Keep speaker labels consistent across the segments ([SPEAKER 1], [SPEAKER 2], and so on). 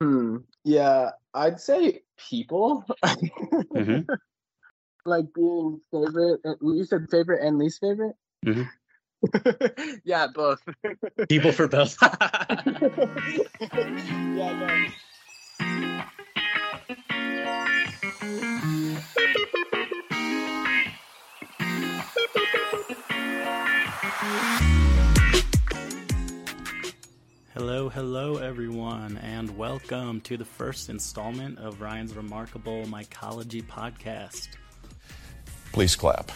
[SPEAKER 1] Hmm. Yeah, I'd say people. mm-hmm. like being favorite. You said favorite and least favorite. Mm-hmm. yeah, both.
[SPEAKER 2] People for both.
[SPEAKER 1] yeah, no.
[SPEAKER 2] Hello, hello, everyone, and welcome to the first installment of Ryan's Remarkable Mycology podcast.
[SPEAKER 3] Please clap.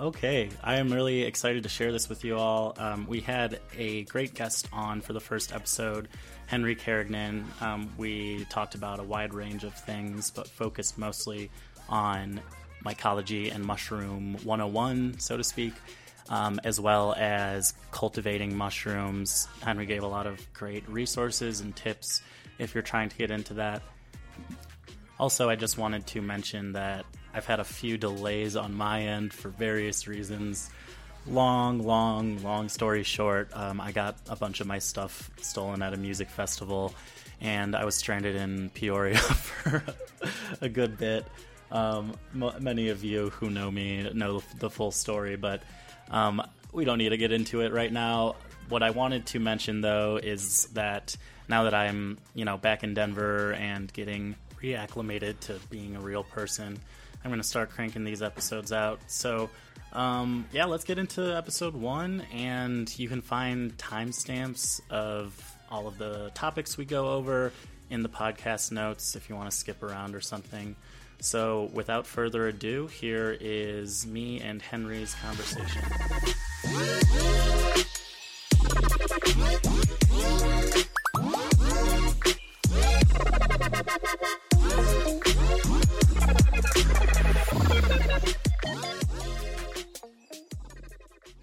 [SPEAKER 2] Okay, I am really excited to share this with you all. Um, we had a great guest on for the first episode, Henri Carignan. Um, we talked about a wide range of things, but focused mostly on mycology and mushroom 101, so to speak um, as well as cultivating mushrooms. Henri gave a lot of great resources and tips if you're trying to get into that. Also, I just wanted to mention that I've had a few delays on my end for various reasons. Long, long, long story short, um, I got a bunch of my stuff stolen at a music festival, and I was stranded in Peoria for a good bit. Um, m- many of you who know me know the full story, but um, we don't need to get into it right now. What I wanted to mention though is that now that I'm, you know, back in Denver and getting reacclimated to being a real person, I'm going to start cranking these episodes out. So, um, yeah, let's get into episode one, and you can find timestamps of all of the topics we go over in the podcast notes if you want to skip around or something. So, without further ado, here is me and Henri's conversation.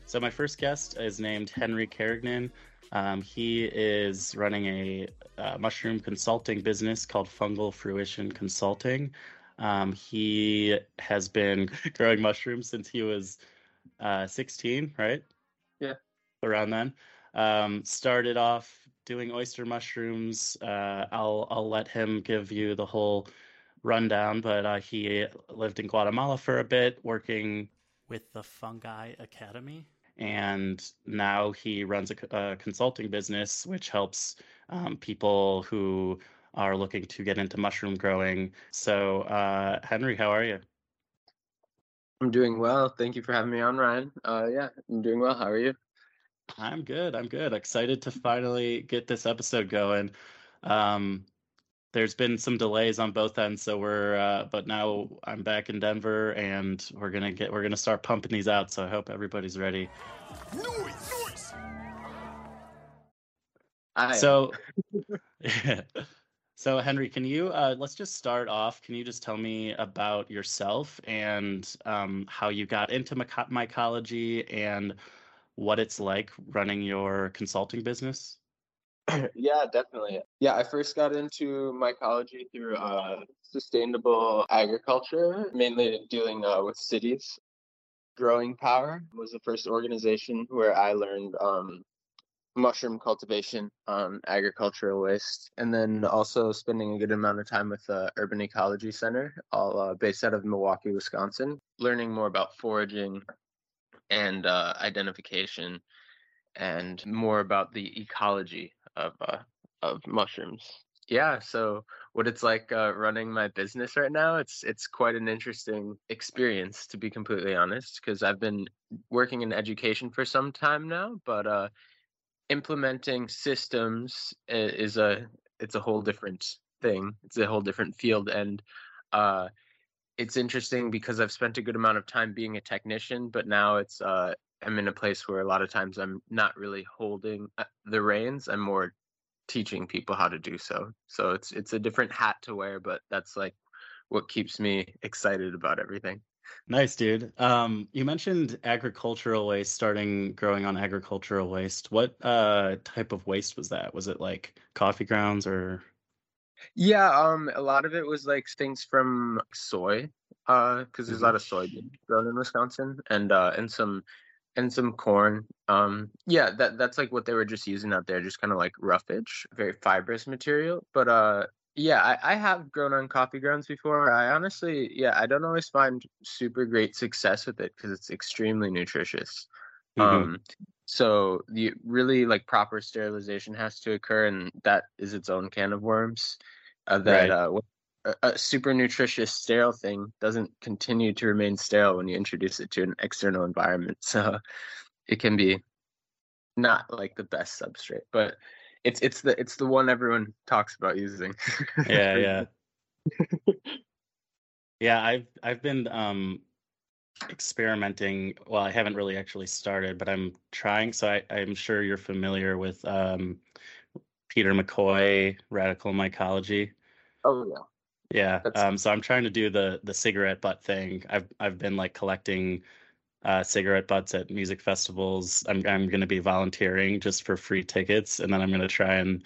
[SPEAKER 2] So, my first guest is named Henri Carignan. Um, he is running a uh, mushroom consulting business called Fungal Fruition Consulting. Um, he has been growing mushrooms since he was uh, 16, right?
[SPEAKER 1] Yeah.
[SPEAKER 2] Around then. Um, started off doing oyster mushrooms. Uh, I'll I'll let him give you the whole rundown, but uh, he lived in Guatemala for a bit, working with the Fungi Academy, and now he runs a, a consulting business which helps um, people who are looking to get into mushroom growing. So, uh, Henri, how are you?
[SPEAKER 1] I'm doing well. Thank you for having me on, Ryan. Uh, yeah, I'm doing well. How are you?
[SPEAKER 2] I'm good. I'm good. Excited to finally get this episode going. Um, there's been some delays on both ends, so we're. Uh, but now I'm back in Denver, and we're gonna get. We're gonna start pumping these out. So I hope everybody's ready. Noise, noise. So, So, Henri, can you uh, let's just start off? Can you just tell me about yourself and um, how you got into mycology and what it's like running your consulting business?
[SPEAKER 1] yeah, definitely. Yeah, I first got into mycology through uh, sustainable agriculture, mainly dealing uh, with cities. Growing Power was the first organization where I learned um, mushroom cultivation on agricultural waste, and then also spending a good amount of time with the Urban Ecology Center, all uh, based out of Milwaukee, Wisconsin, learning more about foraging and uh, identification, and more about the ecology of uh, of mushrooms. Yeah, so what it's like uh, running my business right now, it's it's quite an interesting experience to be completely honest, because I've been working in education for some time now, but uh, implementing systems is a it's a whole different thing. It's a whole different field, and uh, it's interesting because I've spent a good amount of time being a technician, but now it's uh, I'm in a place where a lot of times I'm not really holding uh, the reins. I'm more teaching people how to do so. So it's it's a different hat to wear, but that's like what keeps me excited about everything.
[SPEAKER 2] Nice, dude. Um, you mentioned agricultural waste starting growing on agricultural waste. What uh type of waste was that? Was it like coffee grounds or
[SPEAKER 1] Yeah, um a lot of it was like things from soy, uh, because there's a lot of soy grown in Wisconsin and uh and some and some corn. Um, yeah, that that's like what they were just using out there, just kind of like roughage, very fibrous material. But uh, yeah, I, I have grown on coffee grounds before. I honestly, yeah, I don't always find super great success with it because it's extremely nutritious. Mm-hmm. Um, so the really like proper sterilization has to occur, and that is its own can of worms. Uh, that right. uh, a, a super nutritious sterile thing doesn't continue to remain sterile when you introduce it to an external environment. So it can be not like the best substrate, but it's it's the it's the one everyone talks about using.
[SPEAKER 2] yeah, yeah. yeah, I've I've been um experimenting. Well i haven't really actually started but i'm trying. So I, i'm sure you're familiar with um, peter mccoy radical mycology.
[SPEAKER 1] Oh yeah.
[SPEAKER 2] Yeah um, so i'm trying to do the the cigarette butt thing. I've i've been like collecting uh, cigarette butts at music festivals i'm, I'm going to be volunteering just for free tickets and then i'm going to try and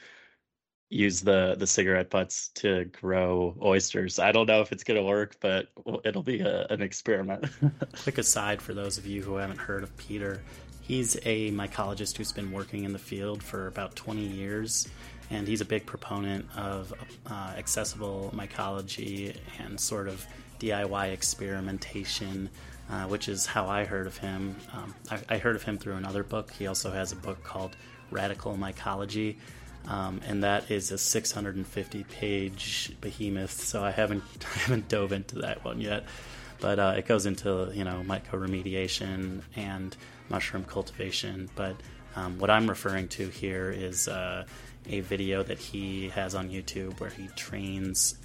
[SPEAKER 2] use the the cigarette butts to grow oysters. I don't know if it's going to work, but it'll be a, an experiment. Quick aside for those of you who haven't heard of Peter, he's a mycologist who's been working in the field for about 20 years, and he's a big proponent of uh, accessible mycology and sort of DIY experimentation. Uh, which is how I heard of him. Um, I, I heard of him through another book. He also has a book called Radical Mycology, um, and that is a 650 page behemoth. So I haven't I haven't dove into that one yet, but uh, it goes into you know mycoremediation and mushroom cultivation. But um, what I'm referring to here is uh, a video that he has on YouTube where he trains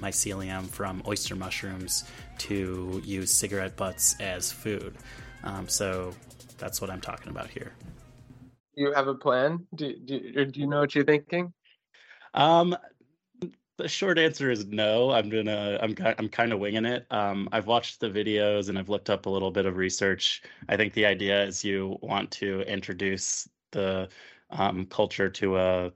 [SPEAKER 2] mycelium from oyster mushrooms to use cigarette butts as food. Um, so that's what I'm talking about here
[SPEAKER 1] you have a plan? Do, do, do you know what you're thinking?
[SPEAKER 2] Um, the short answer is no. I'm gonna. I'm. I'm kind of winging it. Um, I've watched the videos and I've looked up a little bit of research. I think the idea is you want to introduce the um, culture to a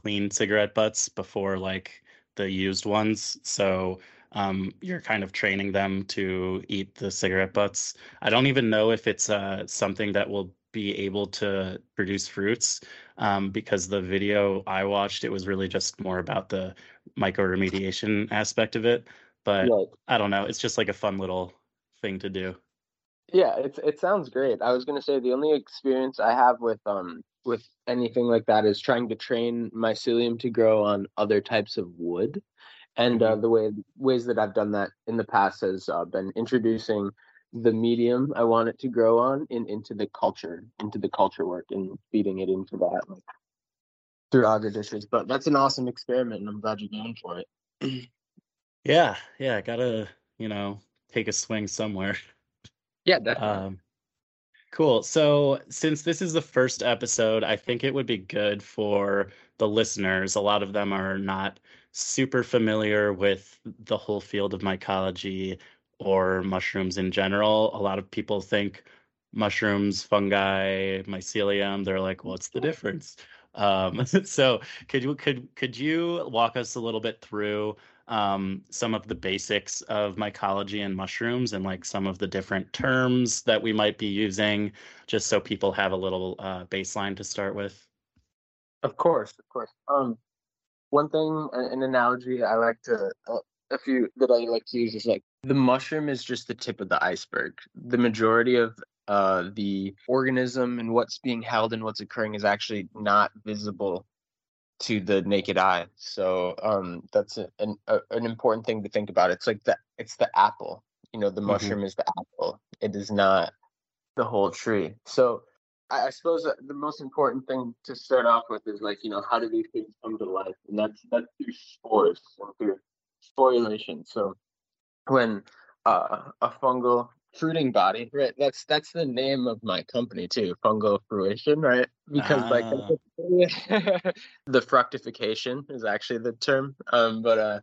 [SPEAKER 2] clean cigarette butts before like the used ones. So um, you're kind of training them to eat the cigarette butts. I don't even know if it's uh, something that will be able to produce fruits um, because the video I watched, it was really just more about the mycoremediation aspect of it. But right. I don't know. It's just like a fun little thing to do.
[SPEAKER 1] Yeah, it's it sounds great. I was gonna say the only experience I have with um with anything like that is trying to train mycelium to grow on other types of wood, and uh, mm-hmm. the way ways that I've done that in the past has uh, been introducing the medium I want it to grow on and into the culture, into the culture work and feeding it into that like through agar dishes. But that's an awesome experiment and I'm glad you're going for it.
[SPEAKER 2] yeah, yeah, gotta, you know, take a swing somewhere.
[SPEAKER 1] Yeah, definitely. Um,
[SPEAKER 2] cool. So since this is the first episode, I think it would be good for the listeners. A lot of them are not super familiar with the whole field of mycology or mushrooms in general. A lot of people think mushrooms, fungi, mycelium. They're like, what's the difference? Um, so could you could could you walk us a little bit through um, some of the basics of mycology and mushrooms and like some of the different terms that we might be using, just so people have a little uh, baseline to start with?
[SPEAKER 1] Of course, of course. Um, one thing, an analogy I like to, uh, a few that I like to use is like the mushroom is just the tip of the iceberg. The majority of uh, the organism and what's being held and what's occurring is actually not visible to the naked eye. So um, that's a, an a, an important thing to think about. It's like the it's the apple. You know, the mm-hmm. mushroom is the apple. It is not the whole tree. So I, I suppose the most important thing to start off with is like you know how do these things come to life, and that's that's through spores and through sporulation. So when uh, a fungal fruiting body, right? That's that's the name of my company too, fungal fruition, right? Because ah. like the fructification is actually the term. Um, but uh,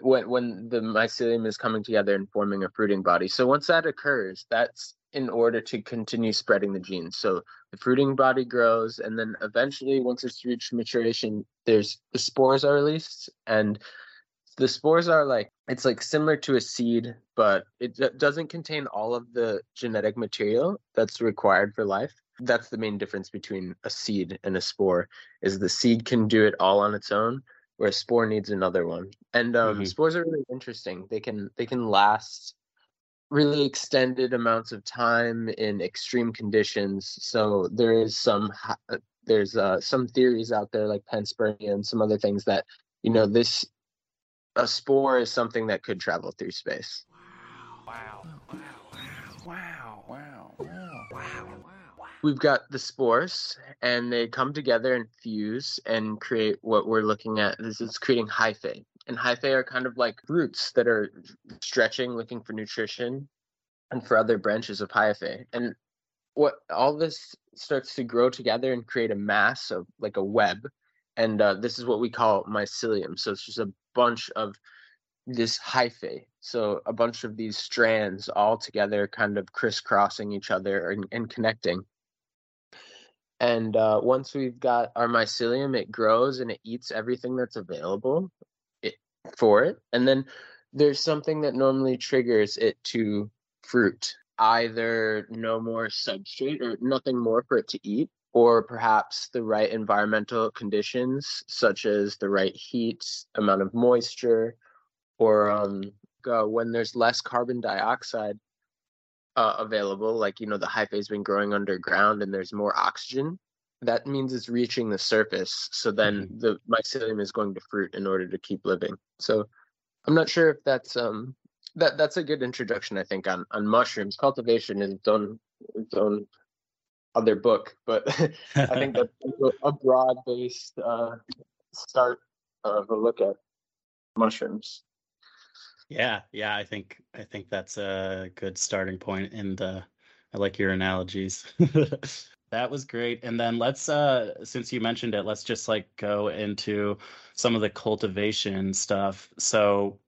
[SPEAKER 1] when when the mycelium is coming together and forming a fruiting body. So once that occurs, that's in order to continue spreading the genes. So the fruiting body grows, and then eventually, once it's reached maturation, there's the spores are released, and the spores are like it's like similar to a seed, but it doesn't contain all of the genetic material that's required for life. That's the main difference between a seed and a spore is the seed can do it all on its own, where a spore needs another one. And um, mm-hmm. spores are really interesting. They can they can last really extended amounts of time in extreme conditions. So there is some uh, there's uh, some theories out there like panspermia and some other things that you know this a spore is something that could travel through space.
[SPEAKER 4] Wow. Wow. Wow. Wow. Wow. Wow.
[SPEAKER 1] We've got the spores, and they come together and fuse and create what we're looking at. This is creating hyphae. And hyphae are kind of like roots that are stretching, looking for nutrition, and for other branches of hyphae. And what all this starts to grow together and create a mass of like a web and uh, this is what we call mycelium. So it's just a bunch of this hyphae. So a bunch of these strands all together, kind of crisscrossing each other and, and connecting. And uh, once we've got our mycelium, it grows and it eats everything that's available it, for it. And then there's something that normally triggers it to fruit either no more substrate or nothing more for it to eat or perhaps the right environmental conditions, such as the right heat, amount of moisture, or um, uh, when there's less carbon dioxide uh, available, like, you know, the hyphae's been growing underground and there's more oxygen, that means it's reaching the surface. So then mm-hmm. the mycelium is going to fruit in order to keep living. So I'm not sure if that's um that that's a good introduction. I think on on mushrooms cultivation is its own its own other book, but I think that's a broad based uh, start of a look at mushrooms.
[SPEAKER 2] Yeah, yeah, I think I think that's a good starting point, and uh, I like your analogies. that was great. And then let's, uh, since you mentioned it, let's just like go into some of the cultivation stuff. So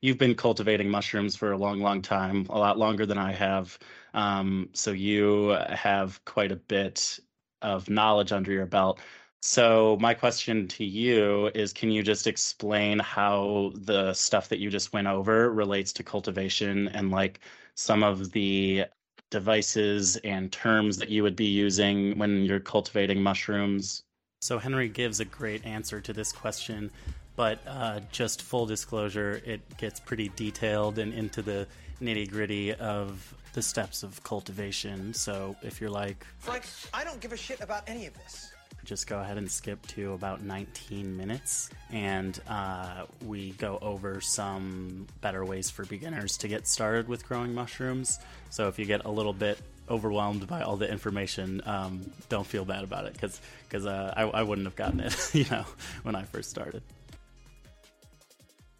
[SPEAKER 2] you've been cultivating mushrooms for a long, long time, a lot longer than I have. Um, so you have quite a bit of knowledge under your belt. So my question to you is can you just explain how the stuff that you just went over relates to cultivation and like some of the devices and terms that you would be using when you're cultivating mushrooms? So Henri gives a great answer to this question, but uh, just full disclosure, it gets pretty detailed and into the nitty gritty of the steps of cultivation. So if you're like,
[SPEAKER 4] Frank, I don't give a shit about any of this.
[SPEAKER 2] Just go ahead and skip to about 19 minutes, and uh, we go over some better ways for beginners to get started with growing mushrooms. So if you get a little bit overwhelmed by all the information, um, don't feel bad about it because because uh, I, I wouldn't have gotten it, you know, when I first started.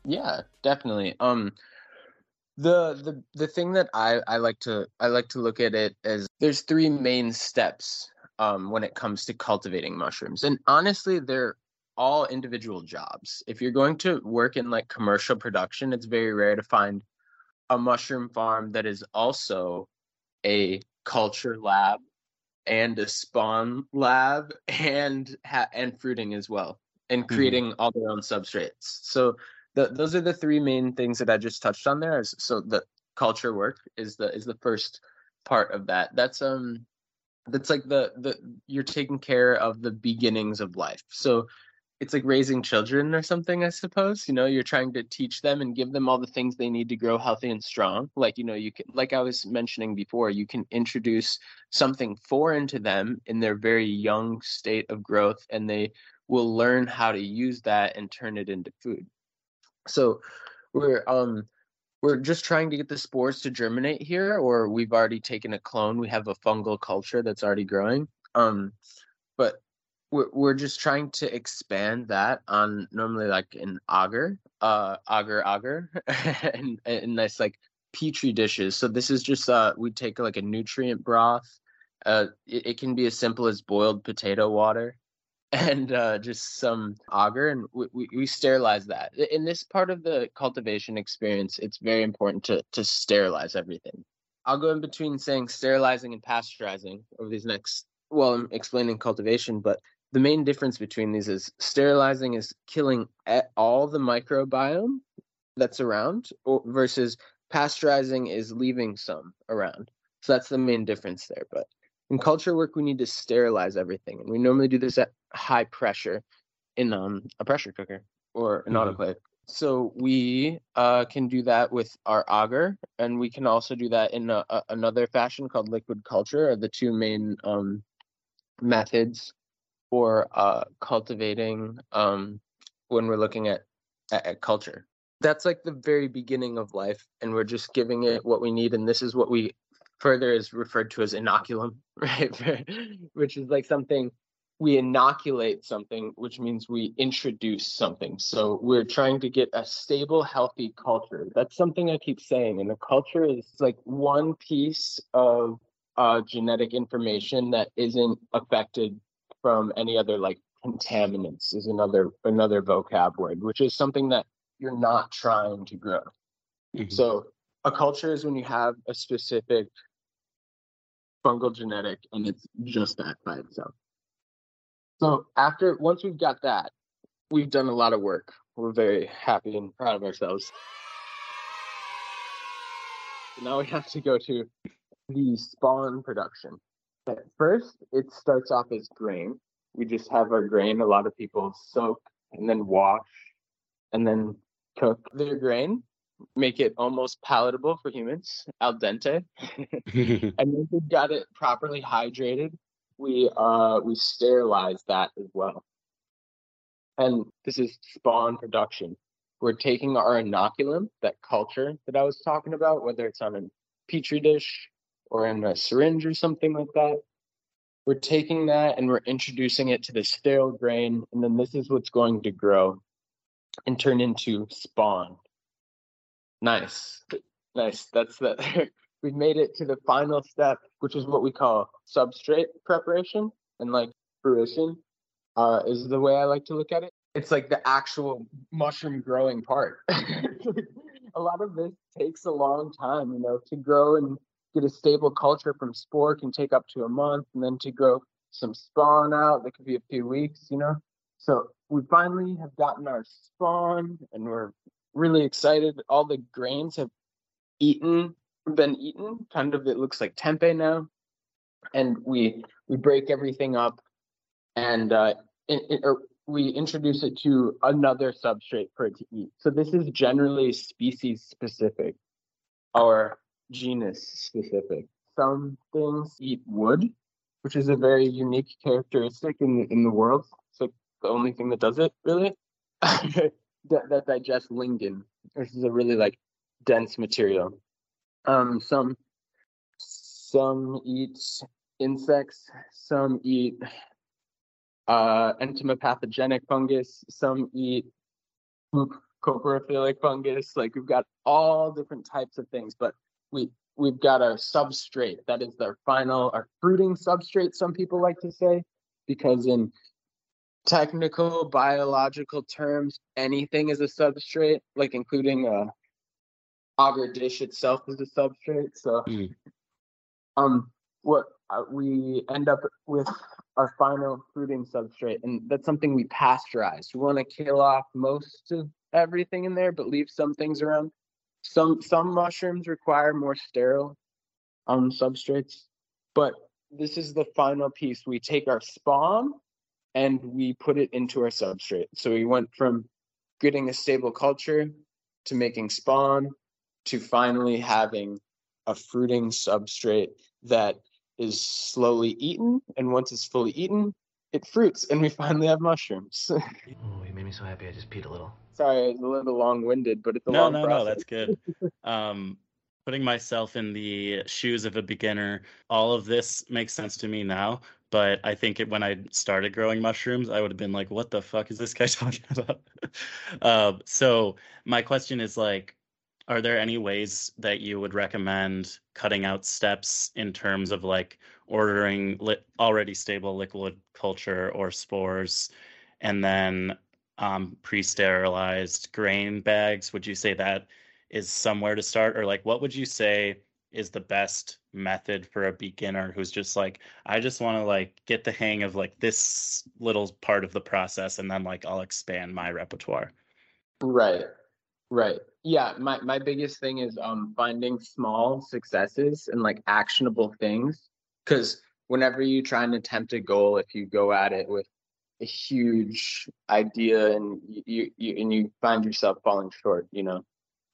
[SPEAKER 1] Yeah, definitely. Um, the the the thing that I I like to I like to look at it as there's three main steps um when it comes to cultivating mushrooms. And honestly, they're all individual jobs. If you're going to work in like commercial production, it's very rare to find a mushroom farm that is also a culture lab and a spawn lab and ha- and fruiting as well and mm-hmm. creating mm-hmm. all their own substrates. So the, those are the three main things that I just touched on there. So the culture work is the is the first part of that. That's um that's like the the you're taking care of the beginnings of life. So it's like raising children or something, I suppose. You know, you're trying to teach them and give them all the things they need to grow healthy and strong. Like, you know, you can, like I was mentioning before, you can introduce something foreign to them in their very young state of growth, and they will learn how to use that and turn it into food. So we're um we're just trying to get the spores to germinate here, or we've already taken a clone. We have a fungal culture that's already growing. Um, but we're we're just trying to expand that on normally like an agar, uh, agar agar, and and nice like petri dishes. So this is just uh we take like a nutrient broth. Uh, it, it can be as simple as boiled potato water and uh, just some agar, and we, we, we, sterilize that. In this part of the cultivation experience, it's very important to to sterilize everything. I'll go in between saying sterilizing and pasteurizing over these next. Well, I'm explaining cultivation, but the main difference between these is sterilizing is killing all the microbiome that's around versus pasteurizing is leaving some around. So that's the main difference there. But in culture work, we need to sterilize everything, and we normally do this at high pressure in um, a pressure cooker or an mm-hmm. autoclave. So we uh, can do that with our agar, and we can also do that in a, a, another fashion called liquid culture. Are the two main um, methods for uh, cultivating um, when we're looking at, at, at culture. That's like the very beginning of life, and we're just giving it what we need, and this is what we further is referred to as inoculum, right? Which is like something we inoculate something, which means we introduce something. So we're trying to get a stable, healthy culture. That's something I keep saying. And a culture is like one piece of uh, genetic information that isn't affected from any other like contaminants is another another vocab word, which is something that you're not trying to grow. Mm-hmm. So a culture is when you have a specific fungal genetic and it's just that by itself. So after once we've got that, we've done a lot of work. We're very happy and proud of ourselves. Now we have to go to the spawn production. At first, it starts off as grain. We just have our grain. A lot of people soak and then wash and then cook their grain, make it almost palatable for humans, al dente. and once we've got it properly hydrated, we uh we sterilize that as well. And this is spawn production. We're taking our inoculum, that culture that I was talking about, whether it's on a petri dish or in a syringe or something like that. We're taking that and we're introducing it to the sterile grain, and then this is what's going to grow and turn into spawn. Nice. Nice. That's the we've made it to the final step, which is what we call substrate preparation and like fruition, uh, is the way I like to look at it. It's like the actual mushroom growing part. a lot of this takes a long time, you know, to grow and get a stable culture from spore can take up to a month, and then to grow some spawn out, that could be a few weeks, you know. So we finally have gotten our spawn, and we're really excited. All the grains have eaten been eaten. Kind of, it looks like tempeh now, and we we break everything up, and uh, it, it, we introduce it to another substrate for it to eat. So this is generally species specific or genus specific. Some things eat wood, which is a very unique characteristic in in the world. It's like the only thing that does it really. that, that digests lignin, which is a really like dense material. Um, some some eat insects, some eat uh, entomopathogenic fungus, some eat coprophilic fungus. Like we've got all different types of things, but we we've got our substrate. That is our final, our fruiting substrate. Some people like to say, because in technical biological terms, anything is a substrate, like including a agar dish itself is a substrate. So, mm. um, what uh, we end up with our final fruiting substrate, and that's something we pasteurize. We want to kill off most of everything in there, but leave some things around. Some some mushrooms require more sterile um substrates, but this is the final piece. We take our spawn and we put it into our substrate. So we went from getting a stable culture to making spawn to finally having a fruiting substrate that is slowly eaten. And once it's fully eaten, it fruits, and we finally have mushrooms.
[SPEAKER 5] oh, you made me so happy. I just peed a little.
[SPEAKER 1] Sorry, it's a little long-winded, but it's a
[SPEAKER 2] no,
[SPEAKER 1] long
[SPEAKER 2] no,
[SPEAKER 1] process.
[SPEAKER 2] no. That's good. um, putting myself in the shoes of a beginner, all of this makes sense to me now. But I think it, when I started growing mushrooms, I would have been like, "What the fuck is this guy talking about?" uh, so my question is like, are there any ways that you would recommend cutting out steps in terms of like ordering li- already stable liquid culture or spores and then um, pre-sterilized grain bags would you say that is somewhere to start or like what would you say is the best method for a beginner who's just like I just want to like get the hang of like this little part of the process and then like I'll expand my repertoire.
[SPEAKER 1] Right. Right. Yeah, my my biggest thing is um finding small successes and like actionable things cuz whenever you try and attempt a goal if you go at it with a huge idea and you, you and you find yourself falling short, you know.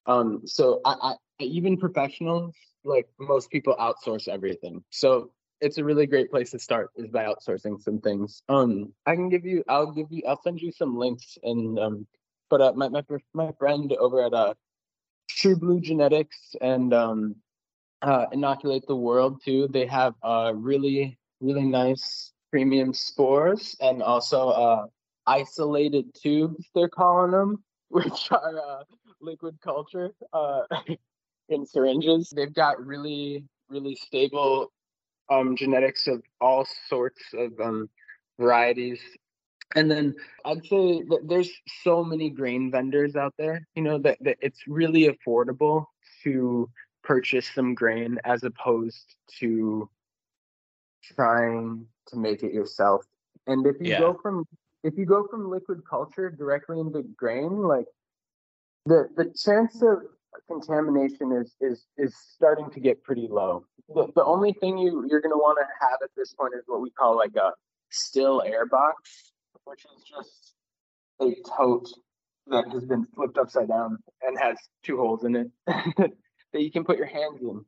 [SPEAKER 1] Um so I, I even professionals like most people outsource everything. So it's a really great place to start is by outsourcing some things. Um I can give you I'll give you I'll send you some links and um but uh, my my my friend over at uh True Blue Genetics and um uh, inoculate the world too. They have uh really really nice premium spores and also uh isolated tubes they're calling them, which are uh, liquid culture uh in syringes. They've got really really stable um genetics of all sorts of um varieties and then I'd say that there's so many grain vendors out there, you know, that, that it's really affordable to purchase some grain as opposed to trying to make it yourself. And if you
[SPEAKER 2] Yeah.
[SPEAKER 1] go from if you go from liquid culture directly into grain, like the the chance of contamination is is is starting to get pretty low. The, the only thing you you're gonna want to have at this point is what we call like a still air box, which is just a tote that has been flipped upside down and has two holes in it that you can put your hands in.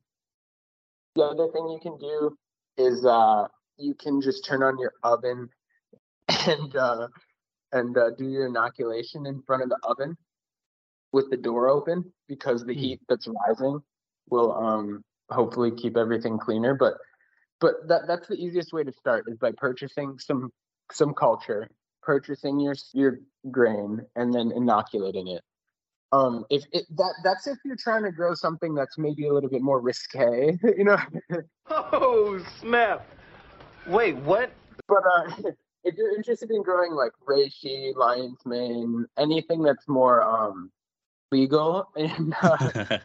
[SPEAKER 1] The other thing you can do is uh, you can just turn on your oven and uh, and uh, do your inoculation in front of the oven with the door open because the heat that's rising will um, hopefully keep everything cleaner. But but that that's the easiest way to start is by purchasing some some culture, purchasing your your grain, and then inoculating it. Um, if it, that that's if you're trying to grow something that's maybe a little bit more risque, you know.
[SPEAKER 4] Oh, snap. Wait, what?
[SPEAKER 1] but uh, if you're interested in growing like reishi, lion's mane, anything that's more um legal and uh,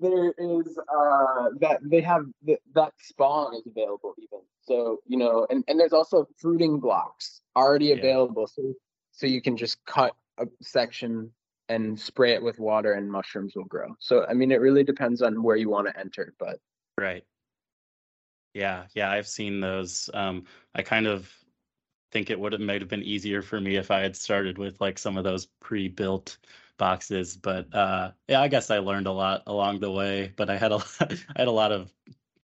[SPEAKER 1] there is uh that they have th- that spawn is available even so you know and and there's also fruiting blocks already
[SPEAKER 2] Yeah.
[SPEAKER 1] available so so you can just cut a section and spray it with water and mushrooms will grow so i mean it really depends on where you want to enter but
[SPEAKER 2] Right. Yeah, yeah, I've seen those. Um, I kind of think it would have might have been easier for me if I had started with like some of those pre-built boxes, but uh, yeah, I guess I learned a lot along the way. But I had a lot, I had a lot of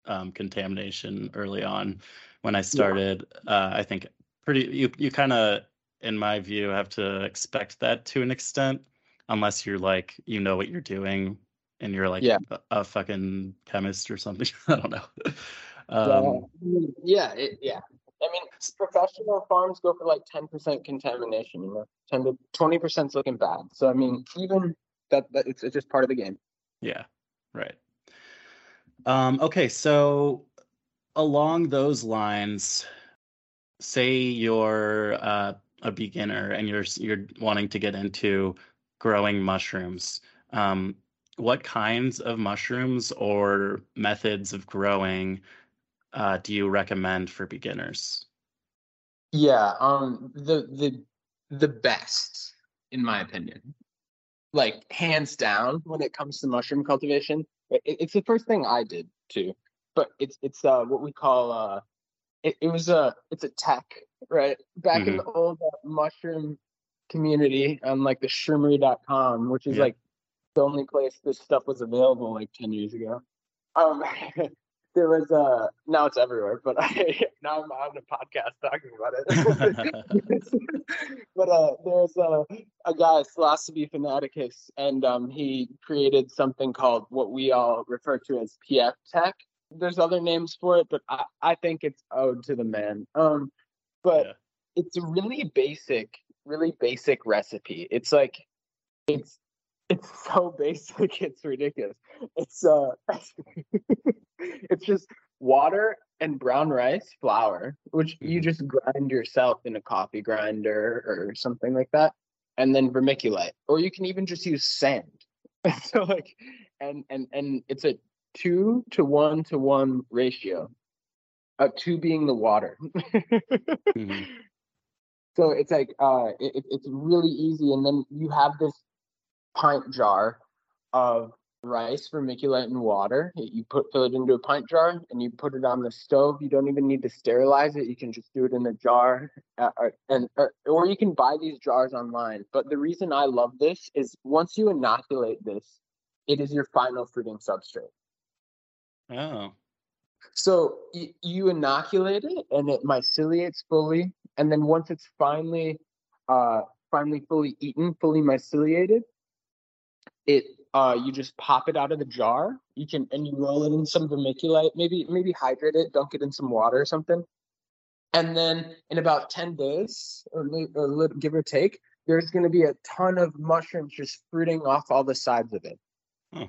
[SPEAKER 2] um, contamination early on when I started. Uh, I think pretty you you kind of, in my view, have to expect that to an extent, unless you're like you know what you're doing and you're like
[SPEAKER 1] Yeah.
[SPEAKER 2] a, a fucking chemist or something. I don't know. Um,
[SPEAKER 1] yeah, it, yeah. I mean, professional farms go for like ten percent contamination. You know, ten to 20% is looking bad. So I mean, even that, that it's, it's just part of the game.
[SPEAKER 2] Yeah, right. Um, okay, so along those lines, say you're uh, a beginner and you're you're wanting to get into growing mushrooms. Um, what kinds of mushrooms or methods of growing uh, do you recommend for beginners?
[SPEAKER 1] Yeah. Um. The the the best, in my opinion, like hands down, when it comes to mushroom cultivation, it, it's the first thing I did too. But it's it's uh what we call uh it, it was a it's a tech right back in the old uh, mushroom community on like the shroomery.com which is
[SPEAKER 2] Yeah.
[SPEAKER 1] like the only place this stuff was available like 10 years ago um there was a now it's everywhere but I, now i'm on a podcast talking about it. But uh there's a, a guy Psylocybe Fanaticus and um he created something called what we all refer to as pf tek. There's other names for it but i, I think it's owed to the man. Um but
[SPEAKER 2] Yeah.
[SPEAKER 1] it's a really basic really basic recipe. It's like it's it's so basic it's ridiculous it's uh it's just water and brown rice flour which you
[SPEAKER 2] Mhm.
[SPEAKER 1] just grind yourself in a coffee grinder or something like that and then vermiculite or you can even just use sand so like and and and it's a two to one to one ratio. Uh, two being the water. mm-hmm. So it's like uh, it, it's really easy, and then you have this pint jar of rice, vermiculite, and water. You put fill it into a pint jar and you put it on the stove. You don't even need to sterilize it. You can just do it in a jar, uh, uh and uh, or you can buy these jars online. But the reason I love this is once you inoculate this, it is your final fruiting substrate.
[SPEAKER 2] Oh.
[SPEAKER 1] So you, you inoculate it and it myceliates fully, and then once it's finally, uh, finally fully eaten, fully myceliated, it uh, you just pop it out of the jar. You can and you roll it in some vermiculite, maybe maybe hydrate it, dunk it in some water or something. And then in about ten days, or, or give or take, there's going to be a ton of mushrooms just fruiting off all the sides of it. Hmm.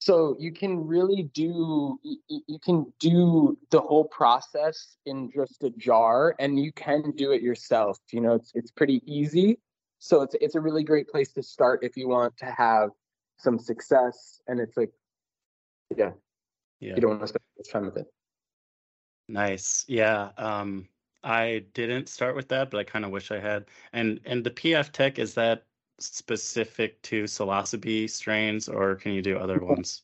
[SPEAKER 1] So you can really do you can do the whole process in just a jar, and you can do it yourself. You know, it's it's pretty easy. So it's it's a really great place to start if you want to have some success and it's like yeah. Yeah. You don't want to spend much time with it.
[SPEAKER 2] Nice. Yeah um i didn't start with that but i kind of wish i had. And and the pf tek is that specific to psilocybe strains or can you do other ones?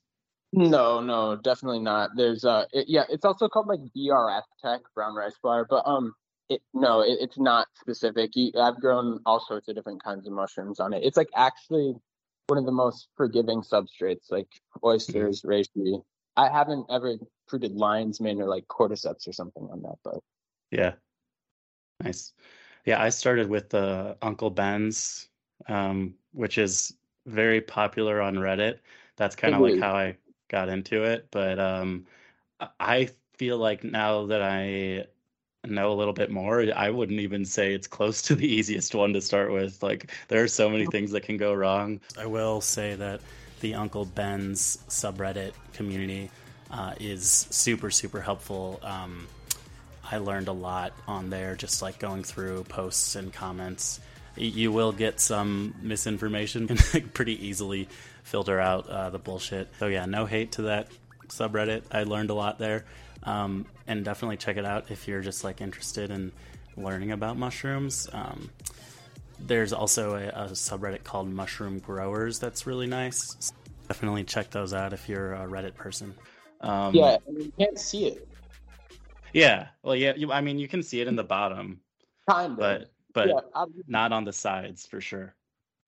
[SPEAKER 1] No no definitely not. There's uh it, yeah it's also called like brf tek brown rice flour but um it no it, it's not specific i've grown all sorts of different kinds of mushrooms on it it's like actually one of the most forgiving substrates, like oysters, mm-hmm. reishi. I haven't ever fruited lion's mane or like cordyceps or something on that, but
[SPEAKER 2] yeah, nice. Yeah, I started with the uh, Uncle Ben's, um, which is very popular on Reddit. That's kind of like how I got into it. But um, I feel like now that I know a little bit more, I wouldn't even say it's close to the easiest one to start with. Like there are so many things that can go wrong. I will say that the Uncle Ben's subreddit community uh, is super super helpful. Um, I learned a lot on there, just like going through posts and comments. You will get some misinformation, and pretty easily filter out uh, the bullshit. So yeah, no hate to that subreddit. I learned a lot there. Um, and definitely check it out if you're just like interested in learning about mushrooms. Um, there's also a, a, subreddit called Mushroom Growers that's really nice. Definitely check those out if you're a Reddit person.
[SPEAKER 1] Um, yeah, you can't see it.
[SPEAKER 2] Yeah, well, yeah. You, I mean, you can see it in the bottom,
[SPEAKER 1] kind of,
[SPEAKER 2] but but yeah, not on the sides for sure.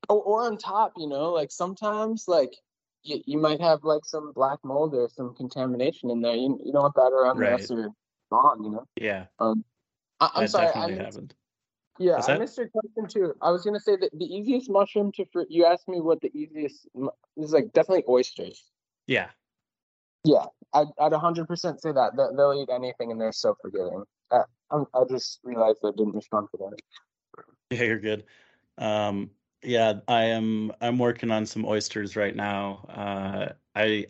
[SPEAKER 1] Or, or on top, you know, like sometimes like you, you might have like some black mold or some contamination in there. You, you don't want that around right. the rest gone, you know?
[SPEAKER 2] Yeah.
[SPEAKER 1] Um, I, am sorry. I missed, happened. Yeah, I missed your question too. I was gonna say that the easiest mushroom to fruit. You asked me what the easiest is like. Definitely oysters.
[SPEAKER 2] Yeah.
[SPEAKER 1] Yeah, I'd, I'd 100% say that. They'll eat anything and they're so forgiving. I, I just realized I didn't respond to that.
[SPEAKER 2] Yeah, you're good. Um, yeah, I am. I'm working on some oysters right now. Uh, I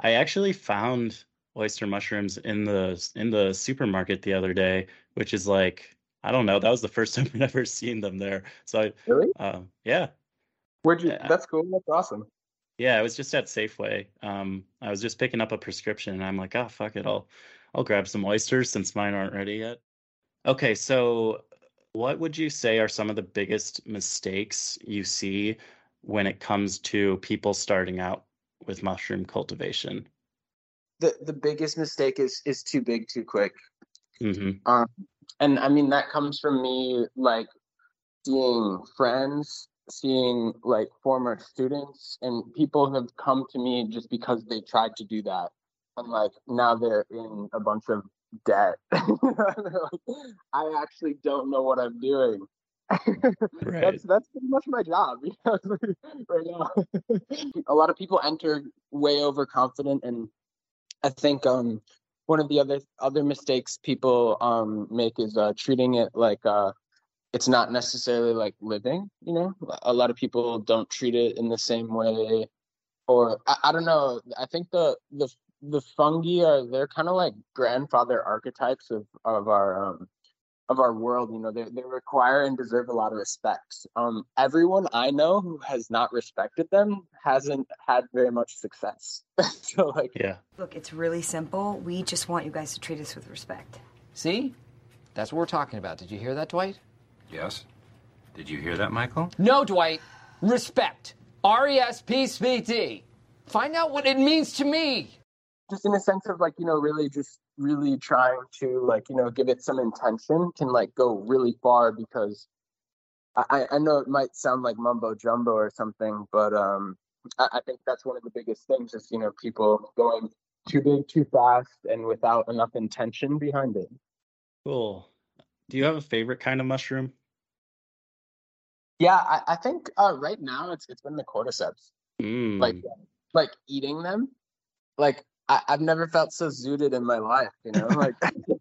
[SPEAKER 2] I actually found oyster mushrooms in the in the supermarket the other day, which is like I don't know. That was the first time I've ever seen them there. So I,
[SPEAKER 1] really,
[SPEAKER 2] uh, yeah.
[SPEAKER 1] Where'd you? That's cool. That's awesome.
[SPEAKER 2] Yeah, I was just at Safeway. Um, I was just picking up a prescription, and I'm like, oh fuck it, I'll I'll grab some oysters since mine aren't ready yet. Okay, so what would you say are some of the biggest mistakes you see when it comes to people starting out with mushroom cultivation?
[SPEAKER 1] The the biggest mistake is is too big too quick.
[SPEAKER 2] Mm-hmm.
[SPEAKER 1] Um, and I mean that comes from me like seeing friends, seeing like former students, and people have come to me just because they tried to do that, and like now they're in a bunch of debt. I actually don't know what I'm doing. right. That's that's pretty much my job right now. a lot of people enter way overconfident, and I think um one of the other other mistakes people um make is uh, treating it like uh it's not necessarily like living. You know, a lot of people don't treat it in the same way, or I, I don't know. I think the the the fungi are they're kind of like grandfather archetypes of of our um of our world. You know, they they require and deserve a lot of respect. Um, everyone I know who has not respected them hasn't had very much success. so like,
[SPEAKER 2] yeah.
[SPEAKER 6] Look, it's really simple. We just want you guys to treat us with respect.
[SPEAKER 7] See? That's what we're talking about. Did you hear that, Dwight?
[SPEAKER 8] Yes. Did you hear that, Michael?
[SPEAKER 7] No, Dwight. Respect. R E S P S P T. Find out what it means to me.
[SPEAKER 1] Just in a sense of like, you know, really just really trying to like, you know, give it some intention can like go really far because I, I know it might sound like mumbo jumbo or something, but um I, I think that's one of the biggest things is, you know, people going too big too fast and without enough intention behind it.
[SPEAKER 2] Cool. Do you have a favorite kind of mushroom?
[SPEAKER 1] Yeah, I, I think uh, right now it's it's been the cordyceps.
[SPEAKER 2] Mm.
[SPEAKER 1] Like like eating them. Like I, I've never felt so zooted in my life, you know? Like,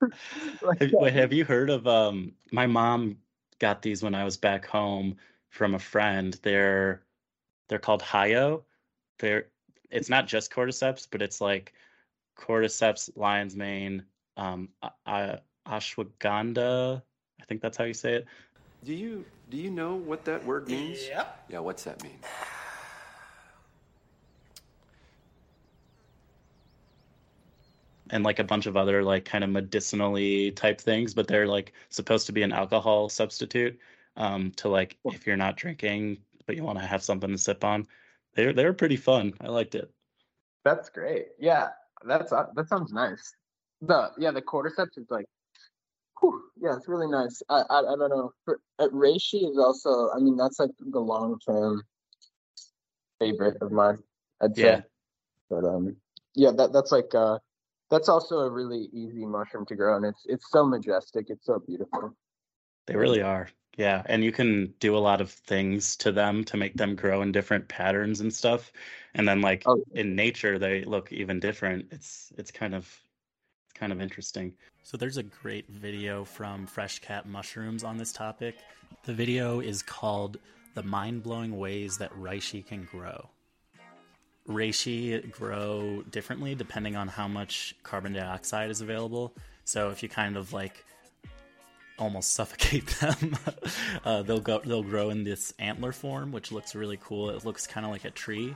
[SPEAKER 2] like have, wait, have you heard of um my mom got these when I was back home from a friend. They're they're called Hayo. They're it's not just cordyceps, but it's like cordyceps, lion's mane, um, uh, ashwagandha. I think that's how you say it.
[SPEAKER 9] Do you do you know what that word means?
[SPEAKER 10] Yeah.
[SPEAKER 9] Yeah, what's that mean?
[SPEAKER 2] And like a bunch of other like kind of medicinally type things, but they're like supposed to be an alcohol substitute um, to like if you're not drinking but you want to have something to sip on. They're they're pretty fun. I liked it.
[SPEAKER 1] That's great. Yeah, that's uh, that sounds nice. The yeah the cordyceps is like, whew, yeah, it's really nice. I I, I don't know. For, uh, reishi is also. I mean, that's like the long term favorite of mine. I'd say.
[SPEAKER 2] Yeah.
[SPEAKER 1] But um, yeah, that that's like uh that's also a really easy mushroom to grow, and it's it's so majestic. It's so beautiful.
[SPEAKER 2] They really are. Yeah, and you can do a lot of things to them to make them grow in different patterns and stuff. And then like
[SPEAKER 1] Oh.
[SPEAKER 2] in nature they look even different. It's it's kind of it's kind of interesting. So there's a great video from FreshCap Mushrooms on this topic. The video is called The Mind-Blowing Ways That Reishi Can Grow. Reishi grow differently depending on how much carbon dioxide is available. So if you kind of like almost suffocate them, uh, they'll go they'll grow in this antler form, which looks really cool. It looks kind of like a tree.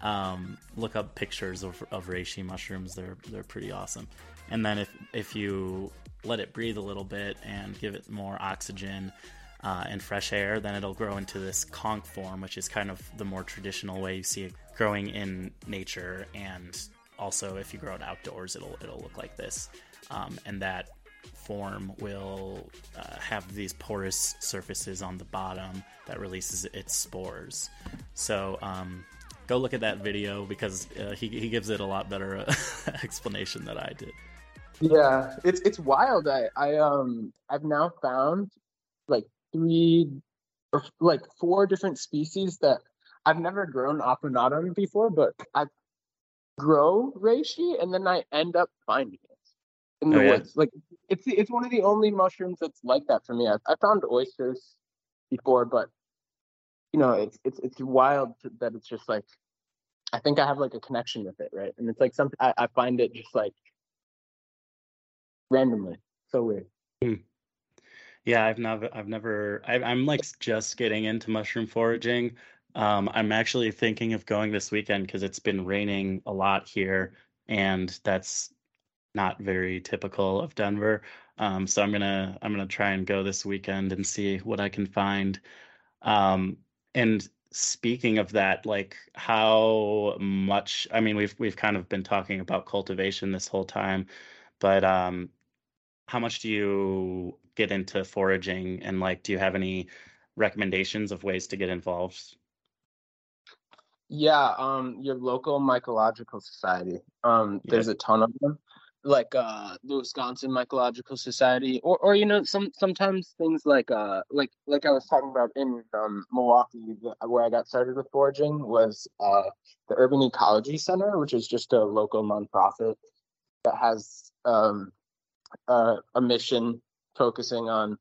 [SPEAKER 2] Um, look up pictures of, of reishi mushrooms; they're they're pretty awesome. And then if if you let it breathe a little bit and give it more oxygen uh, and fresh air, then it'll grow into this conch form, which is kind of the more traditional way you see it growing in nature. And also, if you grow it outdoors, it'll it'll look like this. Um, and that form will uh, have these porous surfaces on the bottom that releases its spores. So um, go look at that video because uh, he he gives it a lot better uh, explanation than I did.
[SPEAKER 1] Yeah, it's it's wild. I I um I've now found like three or like four different species that I've never grown applanatum before, but I grow reishi and then I end up finding it in the
[SPEAKER 2] Oh, yeah?
[SPEAKER 1] woods. Like it's it's one of the only mushrooms that's like that for me. I, I found oysters before, but you know it's it's it's wild that it's just like I think I have like a connection with it, right? And it's like something I, I find it just like randomly. So weird. Hmm.
[SPEAKER 2] Yeah, I've never, I've never, I, I'm like just getting into mushroom foraging. Um, I'm actually thinking of going this weekend because it's been raining a lot here, and that's not very typical of Denver. Um, so I'm gonna, I'm gonna try and go this weekend and see what I can find. Um, and speaking of that, like how much, I mean, we've we've kind of been talking about cultivation this whole time, but um, how much do you get into foraging and like do you have any recommendations of ways to get involved
[SPEAKER 1] Yeah, um, your local mycological society. Um, there's a ton of them, like uh, the Wisconsin Mycological Society, or or you know, some sometimes things like uh, like like I was talking about in um Milwaukee, the- where I got started with foraging was uh the Urban Ecology Center, which is just a local nonprofit that has um uh, a mission focusing on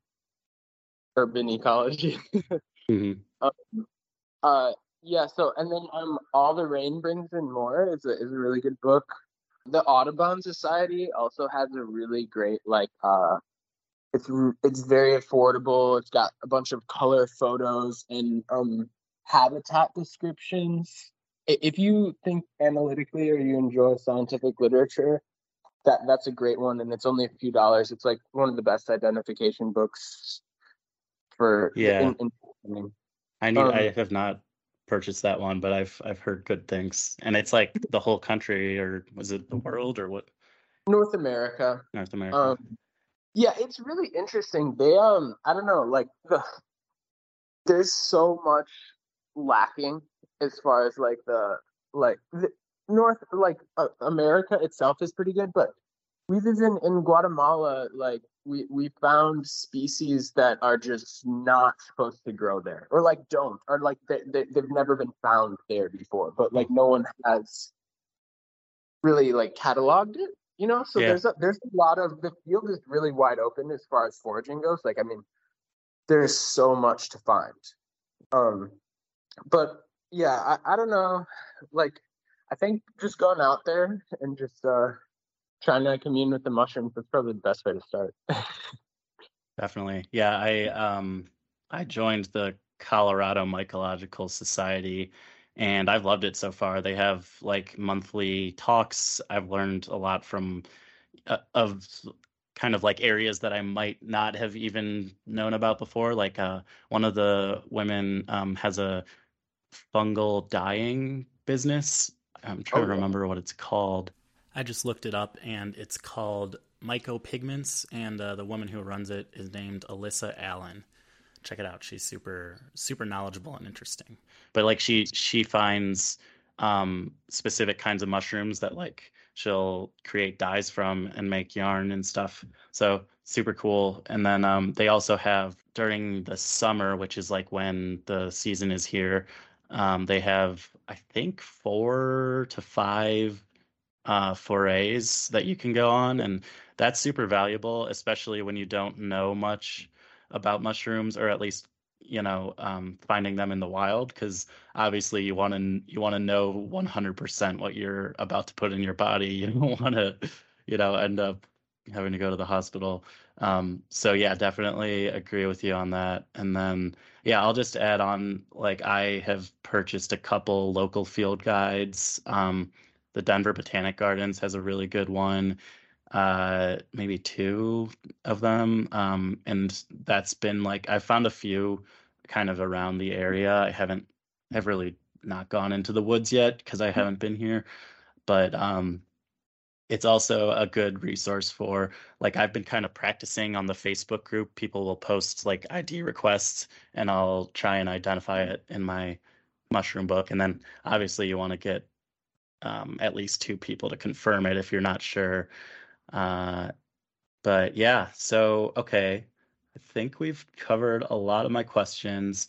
[SPEAKER 1] urban ecology.
[SPEAKER 2] Mhm.
[SPEAKER 1] Um, uh, yeah. So, and then um, all the rain brings in more is a is a really good book. The Audubon Society also has a really great like uh it's it's very affordable. It's got a bunch of color photos and um, habitat descriptions. If you think analytically or you enjoy scientific literature, that that's a great one, and it's only a few dollars. It's like one of the best identification books for
[SPEAKER 2] yeah.
[SPEAKER 1] In, in,
[SPEAKER 2] I need. Um, I have not purchased that one, but I've I've heard good things, and it's like the whole country, or was it the world, or what?
[SPEAKER 1] North America.
[SPEAKER 2] North America.
[SPEAKER 1] Um, yeah, it's really interesting. They um, I don't know, like the there's so much lacking as far as like the like the North like uh, America itself is pretty good, but we in in Guatemala like we we found species that are just not supposed to grow there or like don't or like they, they they've never been found there before but like no one has really like cataloged it you know so yeah. there's a there's a lot of the field is really wide open as far as foraging goes like i mean there's so much to find um but yeah i, I don't know like i think just going out there and just uh trying to commune with the mushrooms that's probably the best way to start
[SPEAKER 2] definitely yeah i um i joined the colorado mycological society and I've loved it so far. They have like monthly talks. I've learned a lot from uh, of kind of like areas that I might not have even known about before. Like uh, one of the women um, has a fungal dyeing business. I'm trying oh, to remember what it's called. I just looked it up, and it's called Mycopigments, and uh, the woman who runs it is named Alissa Allen check it out. She's super super knowledgeable and interesting. But like she she finds um specific kinds of mushrooms that like she'll create dyes from and make yarn and stuff. So super cool. And then um they also have during the summer, which is like when the season is here, um they have I think 4 to 5 uh, forays that you can go on, and that's super valuable, especially when you don't know much about mushrooms, or at least you know um, finding them in the wild, because obviously you want to you want to know 100% what you're about to put in your body. You don't want to you know end up having to go to the hospital. Um, so yeah, definitely agree with you on that. And then yeah, I'll just add on like I have purchased a couple local field guides. Um, the Denver Botanic Gardens has a really good one uh maybe two of them um and that's been like i found a few kind of around the area. I haven't i've really not gone into the woods yet because i haven't been here but um it's also a good resource for like i've been kind of practicing on the facebook group. People will post like id requests and i'll try and identify it in my mushroom book and then obviously you want to get um, at least two people to confirm it if you're not sure uh, but yeah, so okay, I think we've covered a lot of my questions.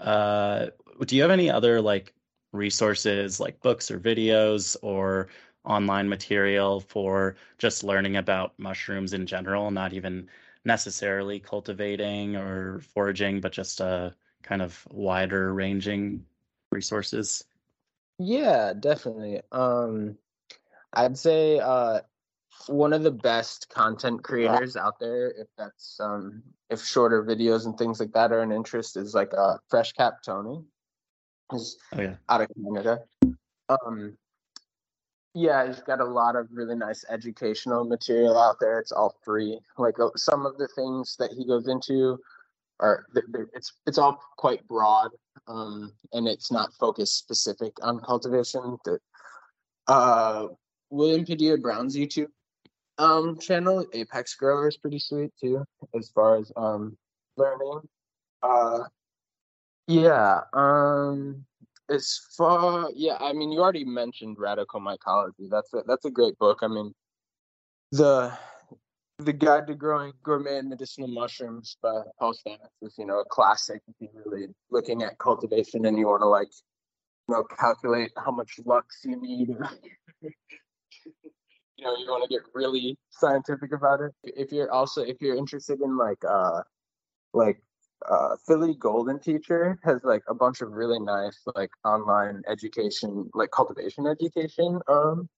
[SPEAKER 2] Uh, do you have any other like resources, like books or videos or online material for just learning about mushrooms in general, not even necessarily cultivating or foraging, but just a uh, kind of wider ranging resources?
[SPEAKER 1] Yeah, definitely. Um, I'd say uh, one of the best content creators out there if that's um if shorter videos and things like that are an interest is like uh fresh cap tony he's oh, yeah. out of canada um yeah he's got a lot of really nice educational material out there it's all free like uh, some of the things that he goes into are it's it's all quite broad um and it's not focused specific on cultivation that uh William Padilla Brown's YouTube um channel apex grower is pretty sweet too as far as um learning. Uh yeah um as far yeah i mean you already mentioned radical mycology that's a that's a great book i mean the the guide to growing gourmet medicinal mushrooms by paul stamets is you know a classic if you're really looking at cultivation and you want to like you know calculate how much lux you need. You know you want to get really scientific about it. If you're also if you're interested in like uh like uh philly golden teacher has like a bunch of really nice like online education like cultivation education um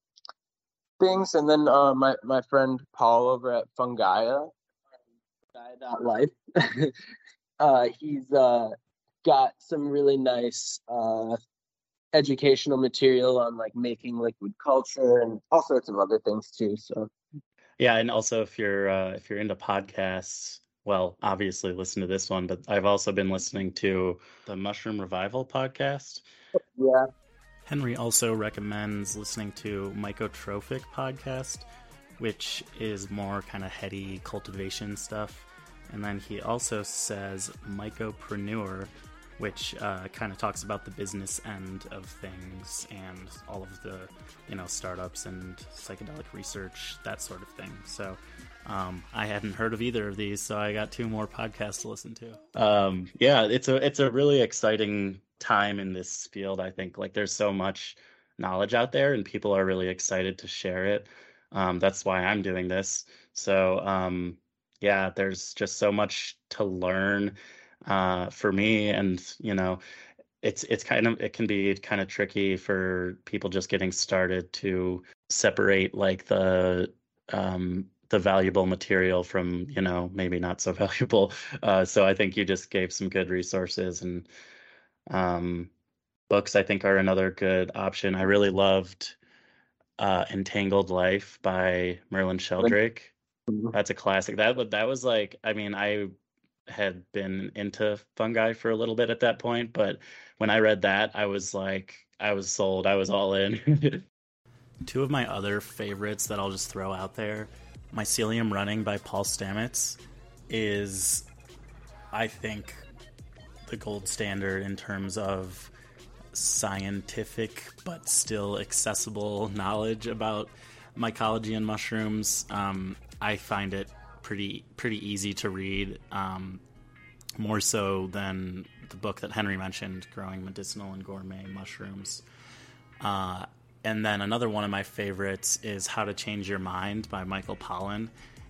[SPEAKER 1] things and then uh my my friend paul over at fungaia Life. uh, he's uh, got some really nice uh, educational material on like making liquid culture and all sorts of other things too. So
[SPEAKER 2] yeah, and also if you're uh, if you're into podcasts, well, obviously listen to this one, but I've also been listening to the Mushroom Revival podcast.
[SPEAKER 1] Yeah.
[SPEAKER 2] Henri also recommends listening to Mycotrophic podcast, which is more kind of heady cultivation stuff. And then he also says Mycopreneur, which uh, kind of talks about the business end of things and all of the, you know, startups and psychedelic research, that sort of thing. So um, I hadn't heard of either of these, so I got two more podcasts to listen to. Um, yeah, it's a it's a really exciting time in this field. I think like there's so much knowledge out there, and people are really excited to share it. Um, that's why I'm doing this. So um, yeah, there's just so much to learn uh, for me, and you know, it's it's kind of it can be kind of tricky for people just getting started to separate like the um, the valuable material from you know maybe not so valuable. Uh, so I think you just gave some good resources and um, books. I think are another good option. I really loved uh, Entangled Life by Merlin Sheldrake. Mm-hmm. That's a classic. That that was like I mean I had been into fungi for a little bit at that point, but when I read that, I was like, I was sold. I was all in. Two of my other favorites that I'll just throw out there Mycelium Running by Paul Stamets is, I think, the gold standard in terms of scientific but still accessible knowledge about mycology and mushrooms. Um, I find it pretty pretty easy to read, um, more so than the book that Henri mentioned, "Growing Medicinal and Gourmet Mushrooms." Uh, and then another one of my favorites is How to Change Your Mind by Michael Pollan.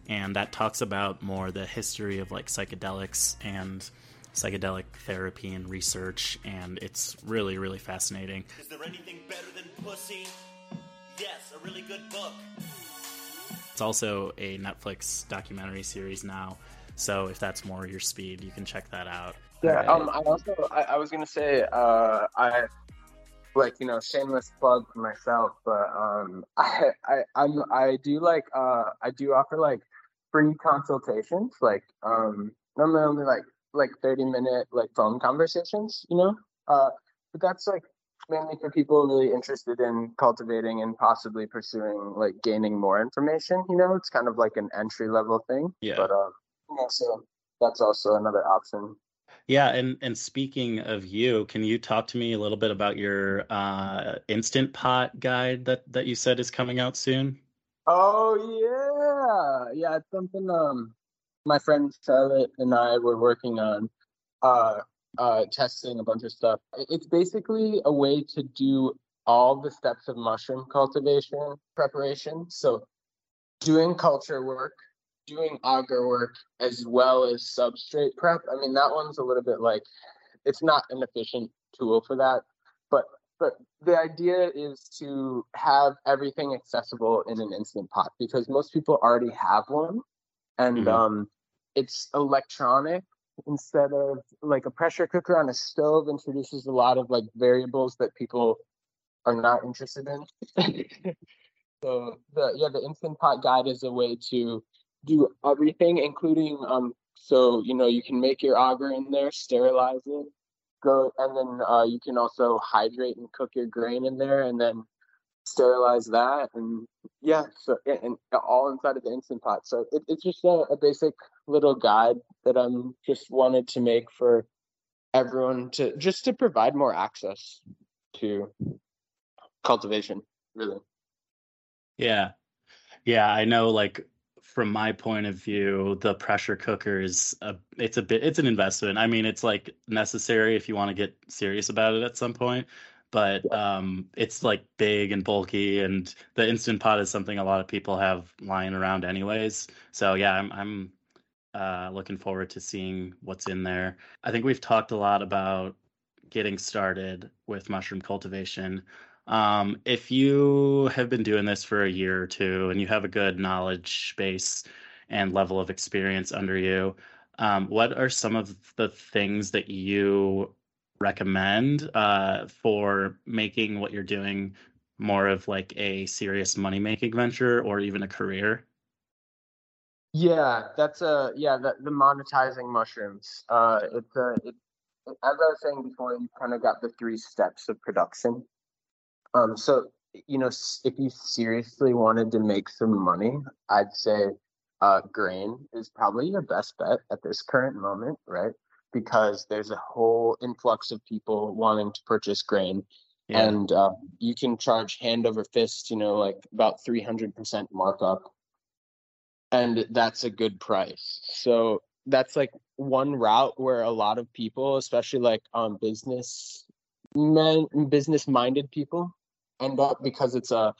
[SPEAKER 2] And that talks about more the history of like psychedelics and psychedelic therapy and research. And it's really, really fascinating. Is there anything better than pussy? Yes, a really good book. It's also a Netflix documentary series now. So if that's more your speed, you can check that out.
[SPEAKER 1] Yeah, um, I also I, I was gonna say uh, I like you know shameless plug for myself but um i i i'm i do like uh i do offer like free consultations like um normally only like like 30 minute like phone conversations you know? Uh but that's like mainly for people really interested in cultivating and possibly pursuing like gaining more information you know? It's kind of like an entry level thing.
[SPEAKER 2] Yeah.
[SPEAKER 1] But um you know so that's also another option.
[SPEAKER 2] Yeah, and and speaking of you, can you talk to me a little bit about your uh, instant pot guide that that you said is coming out soon?
[SPEAKER 1] Oh yeah, yeah, it's something um my friend Charlotte and I were working on, uh, uh, testing a bunch of stuff. It's basically a way to do all the steps of mushroom cultivation preparation. So, doing culture work, doing agar work as well as substrate prep. I mean, that one's a little bit like it's not an efficient tool for that, but but the idea is to have everything accessible in an instant pot because most people already have one, and mm-hmm. um, it's electronic instead of like a pressure cooker on a stove introduces a lot of like variables that people are not interested in. so the yeah the instant pot guide is a way to do everything, including um. So you know you can make your agar in there, sterilize it, go, and then uh, you can also hydrate and cook your grain in there, and then sterilize that, and yeah, so and all inside of the instant pot. So it, it's just a, a basic little guide that I'm just wanted to make for everyone to just to provide more access to cultivation really
[SPEAKER 2] yeah yeah i know like from my point of view, the pressure cooker is a it's a bit it's an investment. I mean, it's like necessary if you want to get serious about it at some point, but um, it's like big and bulky, and the instant pot is something a lot of people have lying around anyways. So yeah, I'm I'm uh, looking forward to seeing what's in there. I think we've talked a lot about getting started with mushroom cultivation. Um, if you have been doing this for a year or two and you have a good knowledge base and level of experience under you. Um, what are some of the things that you recommend uh, for making what you're doing more of like a serious money making venture or even a career?
[SPEAKER 1] Yeah, that's a yeah. The, the monetizing mushrooms. Uh, it's a it, as I was saying before, you kind of got the three steps of production. Um, so you know, if you seriously wanted to make some money, I'd say uh, grain is probably your best bet at this current moment, right? Because there's a whole influx of people wanting to purchase grain. Yeah. And uh, you can charge hand over fist, you know, like about 300% markup. And that's a good price. So that's like one route where a lot of people, especially like um, business men, business minded people, end up because it's a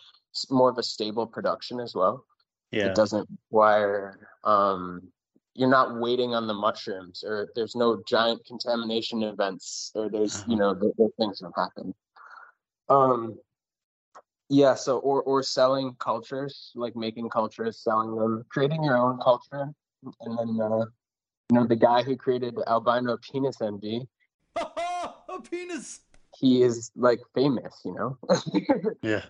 [SPEAKER 1] more of a stable production as well. Yeah. It doesn't require um you're not waiting on the mushrooms or there's no giant contamination events or there's you uh-huh. know the, things that happen. Um yeah, so or or selling cultures, like making cultures, selling them, creating your own culture. And then uh you know the guy who created albino penis envy.
[SPEAKER 10] a penis
[SPEAKER 1] he is like famous, you know?
[SPEAKER 2] yeah.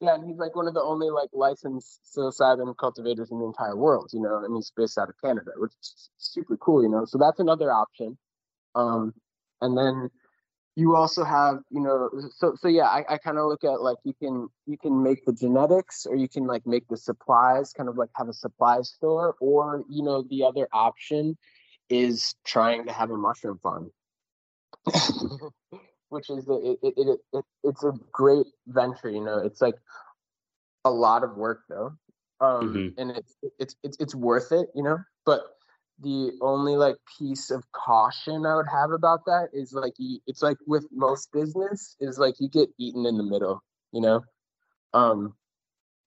[SPEAKER 1] Yeah, and he's like one of the only like licensed psilocybin cultivators in the entire world, you know, and he's based out of Canada, which is super cool, you know. So that's another option. Um, and then you also have, you know, so so yeah, I, I kind of look at like you can you can make the genetics or you can like make the supplies, kind of like have a supply store, or you know, the other option is trying to have a mushroom farm. which is the, it, it, it, it, it's a great venture. You know, it's like a lot of work though, um, mm-hmm. and it's it's it's it's worth it. You know, but the only like piece of caution I would have about that is like you, it's like with most business is like you get eaten in the middle. You know, um,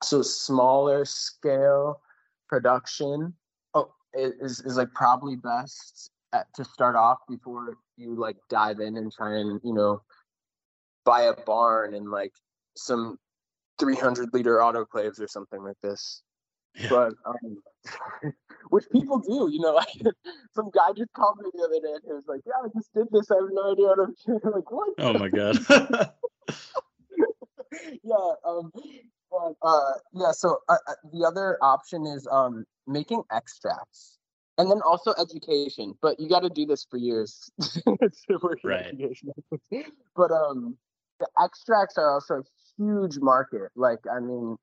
[SPEAKER 1] so smaller scale production oh, is is like probably best at, to start off before you like dive in and try and you know buy a barn and like some 300 liter autoclaves or something like this. Yeah. but um which people do you know like some guy just called me the other day and he was like yeah i just did this. I have no idea what i'm doing. Like what?
[SPEAKER 2] Oh my god.
[SPEAKER 1] Yeah um but, uh yeah so uh, uh, the other option is um making extracts and then also education but you got to do this for years
[SPEAKER 2] right.
[SPEAKER 1] but um the extracts are also a huge market. Like i mean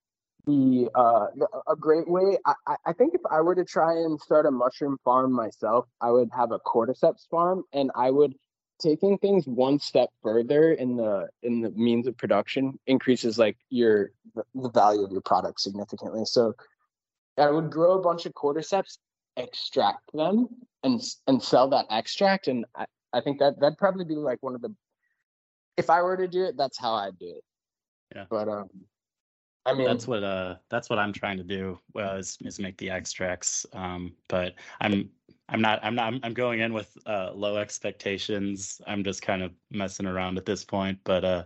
[SPEAKER 1] the uh the, a great way I, I think if i were to try and start a mushroom farm myself i would have a cordyceps farm and i would taking things one step further in the in the means of production increases like your the value of your product significantly. So i would grow a bunch of cordyceps extract them and and sell that extract. And I, I think that that'd probably be like one of the if I were to do it that's how I'd do it.
[SPEAKER 2] Yeah.
[SPEAKER 1] But um I mean
[SPEAKER 2] that's what uh that's what I'm trying to do well is, is make the extracts. Um but I'm I'm not I'm not I'm going in with uh low expectations. I'm just kind of messing around at this point but uh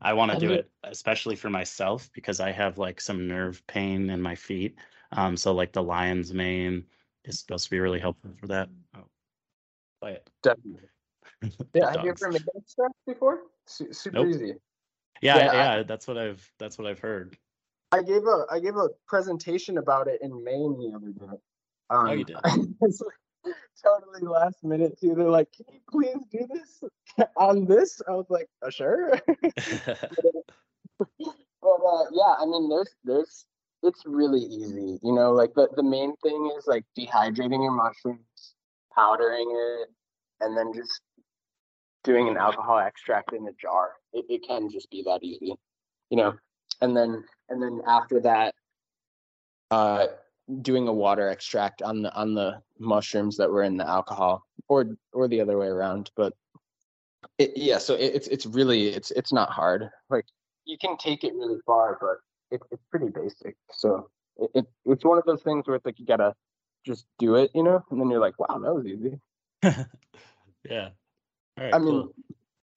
[SPEAKER 2] I want to do it especially for myself because I have like some nerve pain in my feet. Um so like the lion's mane is supposed to be really helpful for that. Oh, play it.
[SPEAKER 1] Definitely. yeah, have you ever made extract before? Su- super nope. easy.
[SPEAKER 2] Yeah, yeah, yeah I, that's what I've that's what I've heard.
[SPEAKER 1] I gave a I gave a presentation about it in Maine the other day.
[SPEAKER 2] Um, oh, you did.
[SPEAKER 1] like totally last minute too. They're like, "Can you please do this on this?" I was like, oh, "Sure." but uh, yeah, I mean, there's there's it's really easy. You know, like the, the main thing is like dehydrating your mushrooms, powdering it, and then just doing an alcohol extract in a jar. It, it can just be that easy, you know. And then and then after that, uh, doing a water extract on the on the mushrooms that were in the alcohol, or or the other way around. But it, yeah, so it, it's it's really it's it's not hard. Like you can take it really far, but it, it's pretty basic. So it, it, it's one of those things where it's like you gotta just do it, you know, and then you're like, wow, that was easy.
[SPEAKER 2] yeah.
[SPEAKER 1] I cool. mean,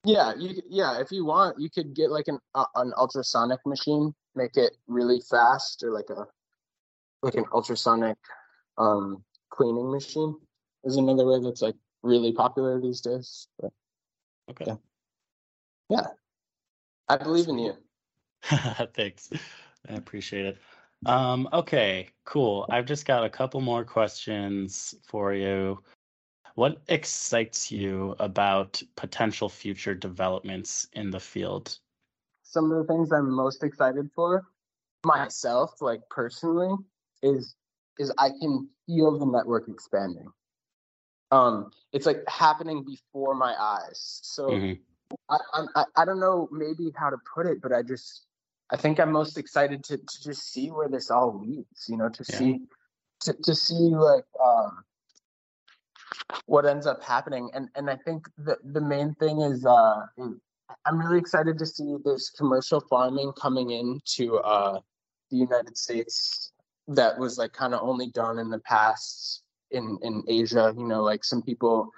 [SPEAKER 1] yeah, you yeah, if you want, you could get like an uh, an ultrasonic machine, make it really fast, or like a like an ultrasonic um, cleaning machine is another way that's like really popular these days. But,
[SPEAKER 2] okay.
[SPEAKER 1] Yeah. yeah. I believe in you.
[SPEAKER 2] Thanks. I appreciate it. Um, okay, cool. I've just got a couple more questions for you. What excites you about potential future developments in the field?
[SPEAKER 1] Some of the things I'm most excited for myself, like personally, is is I can feel the network expanding. Um, it's like happening before my eyes. So mm-hmm. I, I I don't know maybe how to put it, but I just I think I'm most excited to to just see where this all leads. You know, to yeah. see to to see like um what ends up happening and and i think the the main thing is uh i'm really excited to see this commercial farming coming into uh the united states that was like kind of only done in the past in in asia you know like some people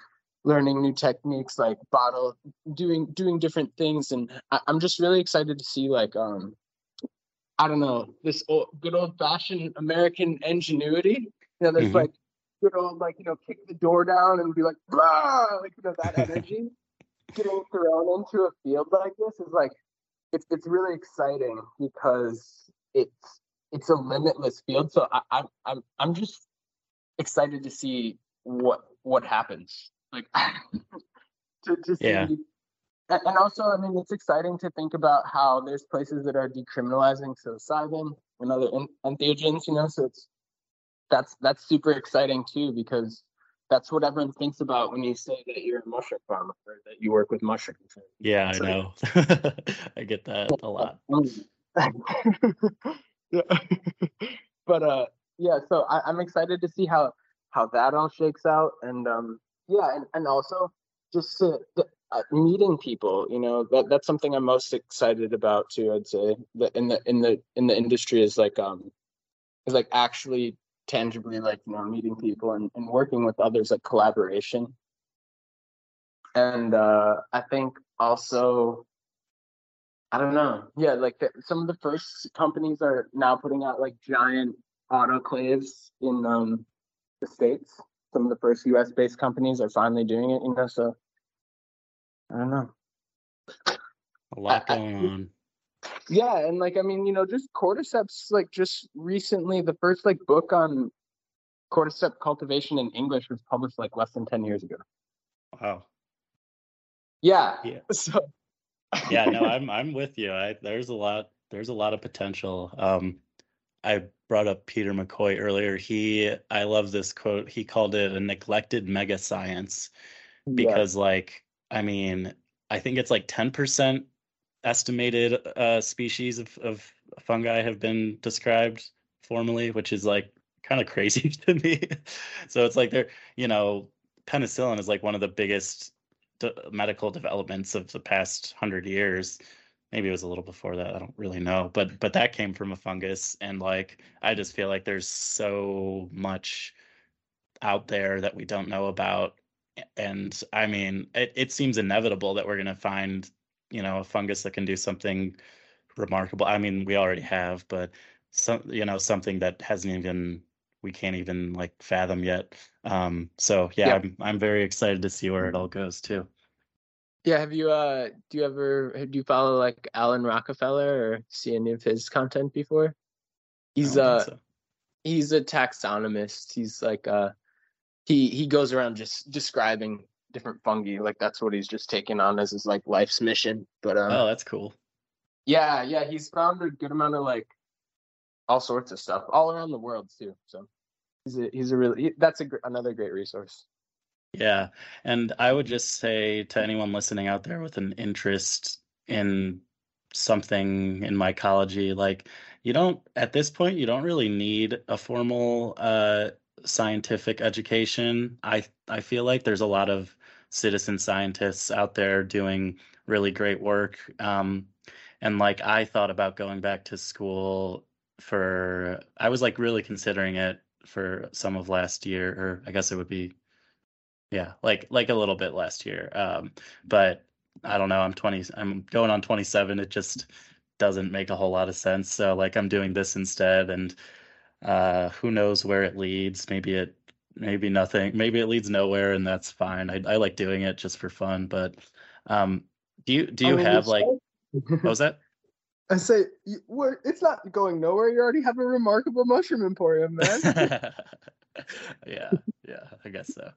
[SPEAKER 1] learning new techniques like bottle doing doing different things and I, i'm just really excited to see like um i don't know this old, good old fashioned american ingenuity you know there's mm-hmm. like good old like you know kick the door down and be like blah like you know that energy getting thrown into a field like this is like it's it's really exciting because it's it's a limitless field so I, I i'm i'm just excited to see what what happens like to, to see yeah. And also i mean it's exciting to think about how there's places that are decriminalizing psilocybin and other entheogens you know so it's that's that's super exciting too because that's what everyone thinks about when you say that you're a mushroom farmer or that you work with mushrooms.
[SPEAKER 2] Yeah, I know. I get that a lot.
[SPEAKER 1] yeah. but uh yeah, so I, I'm excited to see how how that all shakes out and um yeah and, and also just to, uh, meeting people you know that that's something i'm most excited about too i'd say. That in the in the in the industry is like um is like actually tangibly like you know meeting people and, and working with others like collaboration. And uh i think also i don't know. Yeah like the, some of the first companies are now putting out like giant autoclaves in um the states. Some of the first us based companies are finally doing it you know so i don't know.
[SPEAKER 2] A lot going I, on.
[SPEAKER 1] Yeah and like i mean you know just cordyceps like just recently the first like book on cordyceps cultivation in english was published like less than 10 years ago.
[SPEAKER 2] Wow.
[SPEAKER 1] Yeah.
[SPEAKER 2] Yeah.
[SPEAKER 1] So
[SPEAKER 2] yeah no i'm i'm with you. I there's a lot there's a lot of potential. Um i brought up peter mccoy earlier. He i love this quote. He called it a neglected mega science because yeah. like i mean i think it's like 10% estimated uh, species of, of fungi have been described formally, which is like kind of crazy to me. so it's like they're, you know, penicillin is like one of the biggest de- medical developments of the past hundred years. Maybe it was a little before that. I don't really know, but but that came from a fungus, and like I just feel like there's so much out there that we don't know about and i mean it, it seems inevitable that we're going to find you know a fungus that can do something remarkable. I mean we already have but some you know something that hasn't even we can't even like fathom yet. Um so yeah, yeah. i'm i'm very excited to see where it all goes too.
[SPEAKER 1] Yeah have you uh do you ever do you follow like alan rockefeller or see any of his content before? He's uh so. he's a taxonomist. He's like uh he he goes around just describing different fungi. Like that's what he's just taken on as his like life's mission. But um,
[SPEAKER 2] oh, that's cool.
[SPEAKER 1] Yeah, yeah, he's found a good amount of like all sorts of stuff all around the world too. So he's a he's a really that's a another great resource.
[SPEAKER 2] Yeah, and I would just say to anyone listening out there with an interest in something in mycology, like you don't at this point you don't really need a formal uh scientific education. I I feel like there's a lot of citizen scientists out there doing really great work. Um, and like I thought about going back to school for I was like really considering it for some of last year, or I guess it would be yeah, like like a little bit last year. Um, but I don't know, I'm 20 I'm going on 27. It just doesn't make a whole lot of sense. So like I'm doing this instead and Uh, who knows where it leads? Maybe it, maybe nothing. Maybe it leads nowhere, and that's fine. I, I like doing it just for fun. But um, do you do you I have like what was that?
[SPEAKER 1] I say, it's not going nowhere. You already have a remarkable mushroom emporium, man.
[SPEAKER 2] yeah, yeah, I guess so.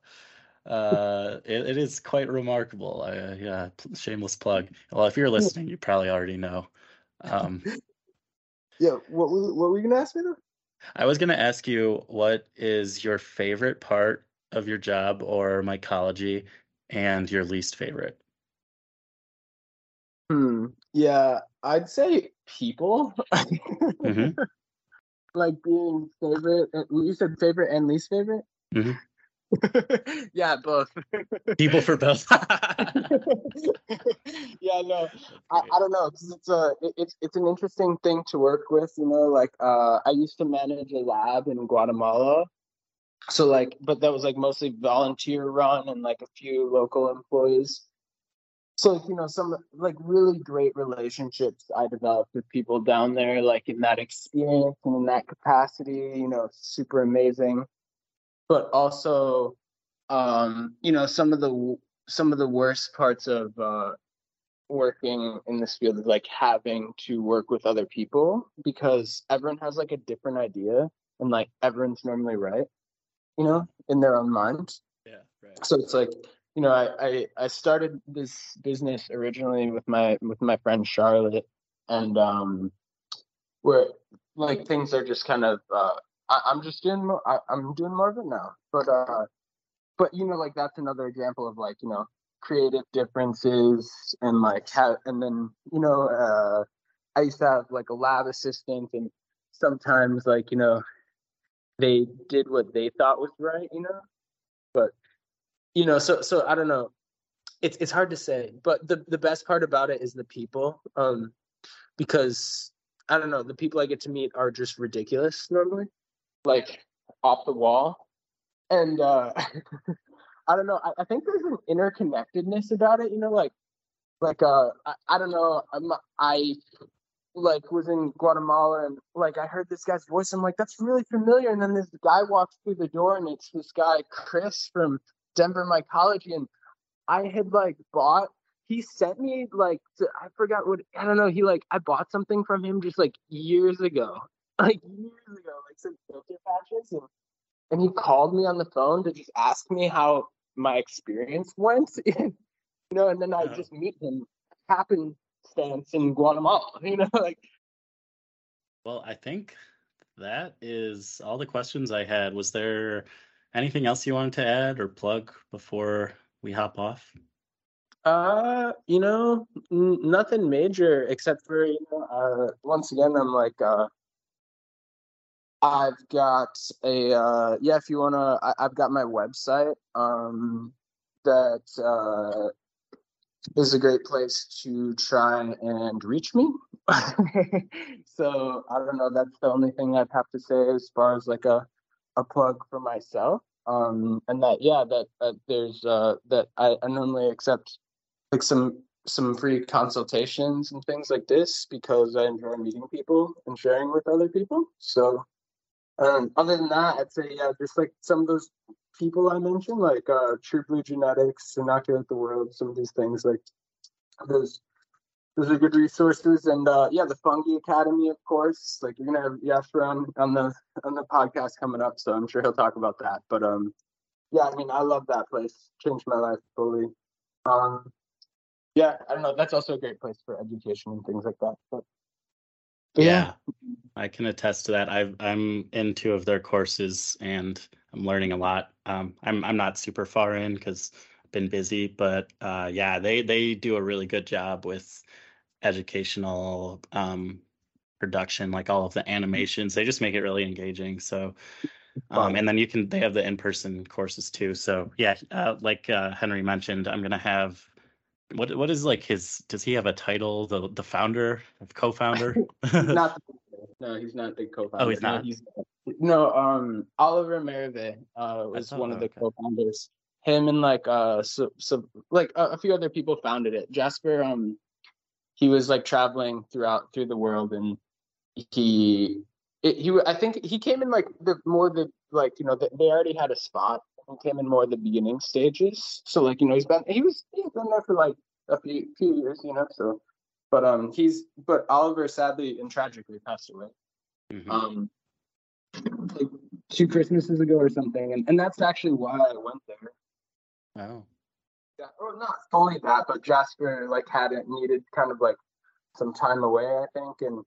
[SPEAKER 2] Uh, it, it is quite remarkable. Uh, yeah, shameless plug. Well, if you're listening, you probably already know. Um,
[SPEAKER 1] yeah, what what were you gonna ask me though?
[SPEAKER 2] I was gonna ask you what is your favorite part of your job or mycology, and your least favorite.
[SPEAKER 1] Hmm. Yeah, I'd say people. mm-hmm. like being favorite. You said favorite and least favorite. Mm-hmm. yeah, both.
[SPEAKER 2] People for both.
[SPEAKER 1] yeah, no, I, I don't know because it's a it, it's it's an interesting thing to work with. You know, like uh, I used to manage a lab in Guatemala, so like, but that was like mostly volunteer run and like a few local employees. So you know, some like really great relationships I developed with people down there, like in that experience and in that capacity. You know, super amazing but also um, you know some of the some of the worst parts of uh, working in this field is like having to work with other people because everyone has like a different idea and like everyone's normally right you know in their own mind.
[SPEAKER 2] Yeah right.
[SPEAKER 1] So it's like you know I, I i started this business originally with my with my friend charlotte and um where like things are just kind of uh I, am just doing more. I, am doing more of it now. But uh, but you know, like that's another example of like you know creative differences and like how and then you know uh, I used to have like a lab assistant and sometimes like you know they did what they thought was right, you know, but you know so so I don't know. It's it's hard to say, but the the best part about it is the people, um, because I don't know the people I get to meet are just ridiculous normally like off the wall. And uh I don't know, I, I think there's an interconnectedness about it, you know, like like uh I, I don't know, I'm, I like was in Guatemala and like I heard this guy's voice. I'm like, that's really familiar. And then this guy walks through the door and it's this guy Chris from Denver Mycology, and I had like bought. He sent me like to, I forgot what I don't know. He like I bought something from him just like years ago, like years ago, like some filter patches, and and he called me on the phone to just ask me how my experience went, you know, and then I just meet him happenstance in Guatemala, you know, like.
[SPEAKER 2] Well, I think that is all the questions I had. Was there anything else you wanted to add or plug before we hop off?
[SPEAKER 1] Uh, you know, n- nothing major except for you know, uh, once again, I'm like, uh, I've got a uh, yeah. If you wanna, I, have got my website. Um, that uh, is a great place to try and reach me. so I don't know. That's the only thing I'd have to say as far as like a a plug for myself. Um, and that yeah, that, that there's uh, that I, I normally accept like some some free consultations and things like this because I enjoy meeting people and sharing with other people. So um, other than that, I'd say yeah, just like some of those people I mentioned, like uh, True Blue Genetics, Inoculate the World, some of these things, like those those are good resources. And uh, yeah, the Fungi Academy, of course. Like you're gonna have Jasper on on the on the podcast coming up, so I'm sure he'll talk about that. But um, yeah, I mean, I love that place. Changed my life fully. Um, yeah, I don't know. That's also a great place for education and things like that. But
[SPEAKER 2] yeah. yeah. I can attest to that. i am in two of their courses and I'm learning a lot. Um, I'm I'm not super far in because I've been busy, but uh, yeah, they they do a really good job with educational um, production, like all of the animations. They just make it really engaging. So, um, and then you can they have the in person courses too. So yeah, uh, like uh, Henri mentioned, I'm gonna have what what is like his? Does he have a title? The the founder, co-founder?
[SPEAKER 1] not no, he's not the co-founder.
[SPEAKER 2] Oh, he's not.
[SPEAKER 1] No, he's, no um, Oliver Merve uh, was thought, one of the okay. co-founders. Him and like uh, so, so like a, a few other people founded it. Jasper, um, he was like traveling throughout through the world, and he it, he I think he came in like the more the like you know the, they already had a spot. He came in more the beginning stages. So like you know he's been he was he's been there for like a few few years. You know so. But um, he's but Oliver sadly and tragically passed away. Mm-hmm. Um, like two Christmases ago or something, and, and that's actually why I went there.
[SPEAKER 2] Oh.
[SPEAKER 1] Yeah, well, not fully that, but Jasper like had it needed kind of like some time away, I think, and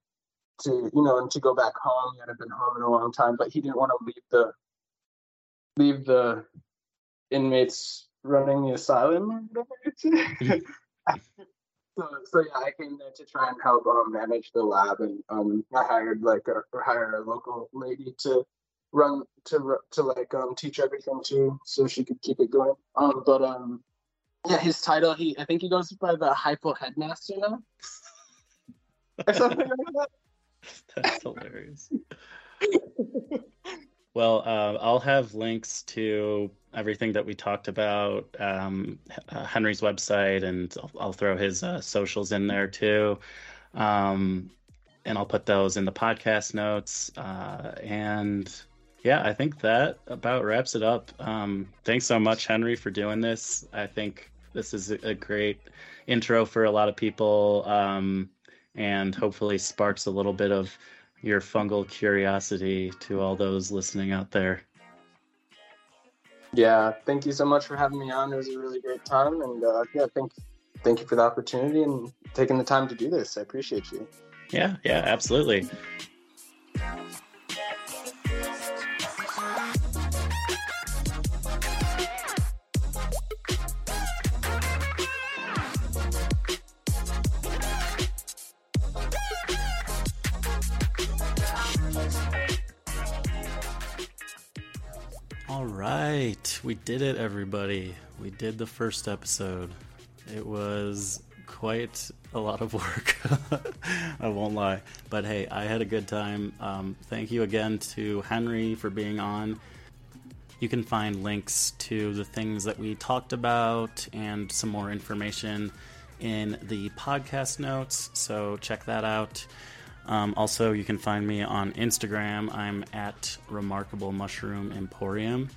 [SPEAKER 1] to you know, and to go back home. He hadn't been home in a long time, but he didn't want to leave the leave the inmates running the asylum. so, so yeah, I came there to try and help um, manage the lab, and um, I hired like a hire a local lady to run to to like um teach everything to, so she could keep it going. Um, but um, yeah, his title he I think he goes by the hypo headmaster now, or something like that.
[SPEAKER 2] That's hilarious. well, uh, I'll have links to everything that we talked about, um, uh, Henri's website, and I'll, I'll throw his uh, socials in there too. Um, and I'll put those in the podcast notes. Uh, and yeah, I think that about wraps it up. Um, thanks so much, Henry, for doing this. I think this is a great intro for a lot of people um, and hopefully sparks a little bit of your fungal curiosity to all those listening out there.
[SPEAKER 1] Yeah, thank you so much for having me on. It was a really great time, and uh, yeah, thank thank you for the opportunity and taking the time to do this. I appreciate you.
[SPEAKER 2] Yeah, yeah, absolutely. All right, we did it, everybody. We did the first episode. It was quite a lot of work. I won't lie. But hey, I had a good time. Um, thank you again to Henri for being on. You can find links to the things that we talked about and some more information in the podcast notes. So check that out. Um, also, you can find me on Instagram. I'm at Remarkable Mushroom Emporium.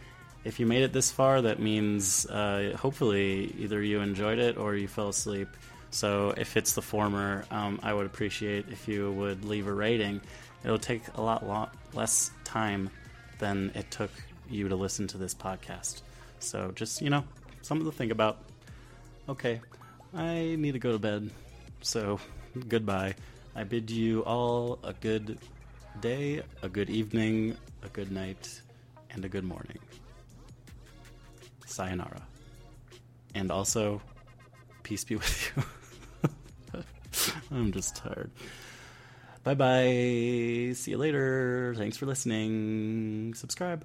[SPEAKER 2] If you made it this far, that means uh, hopefully either you enjoyed it or you fell asleep. So, if it's the former, um, I would appreciate if you would leave a rating. It'll take a lot, lot less time than it took you to listen to this podcast. So, just, you know, something to think about. Okay, I need to go to bed. So, goodbye. I bid you all a good day, a good evening, a good night, and a good morning. Sayonara. And also, peace be with you. I'm just tired. Bye bye. See you later. Thanks for listening. Subscribe.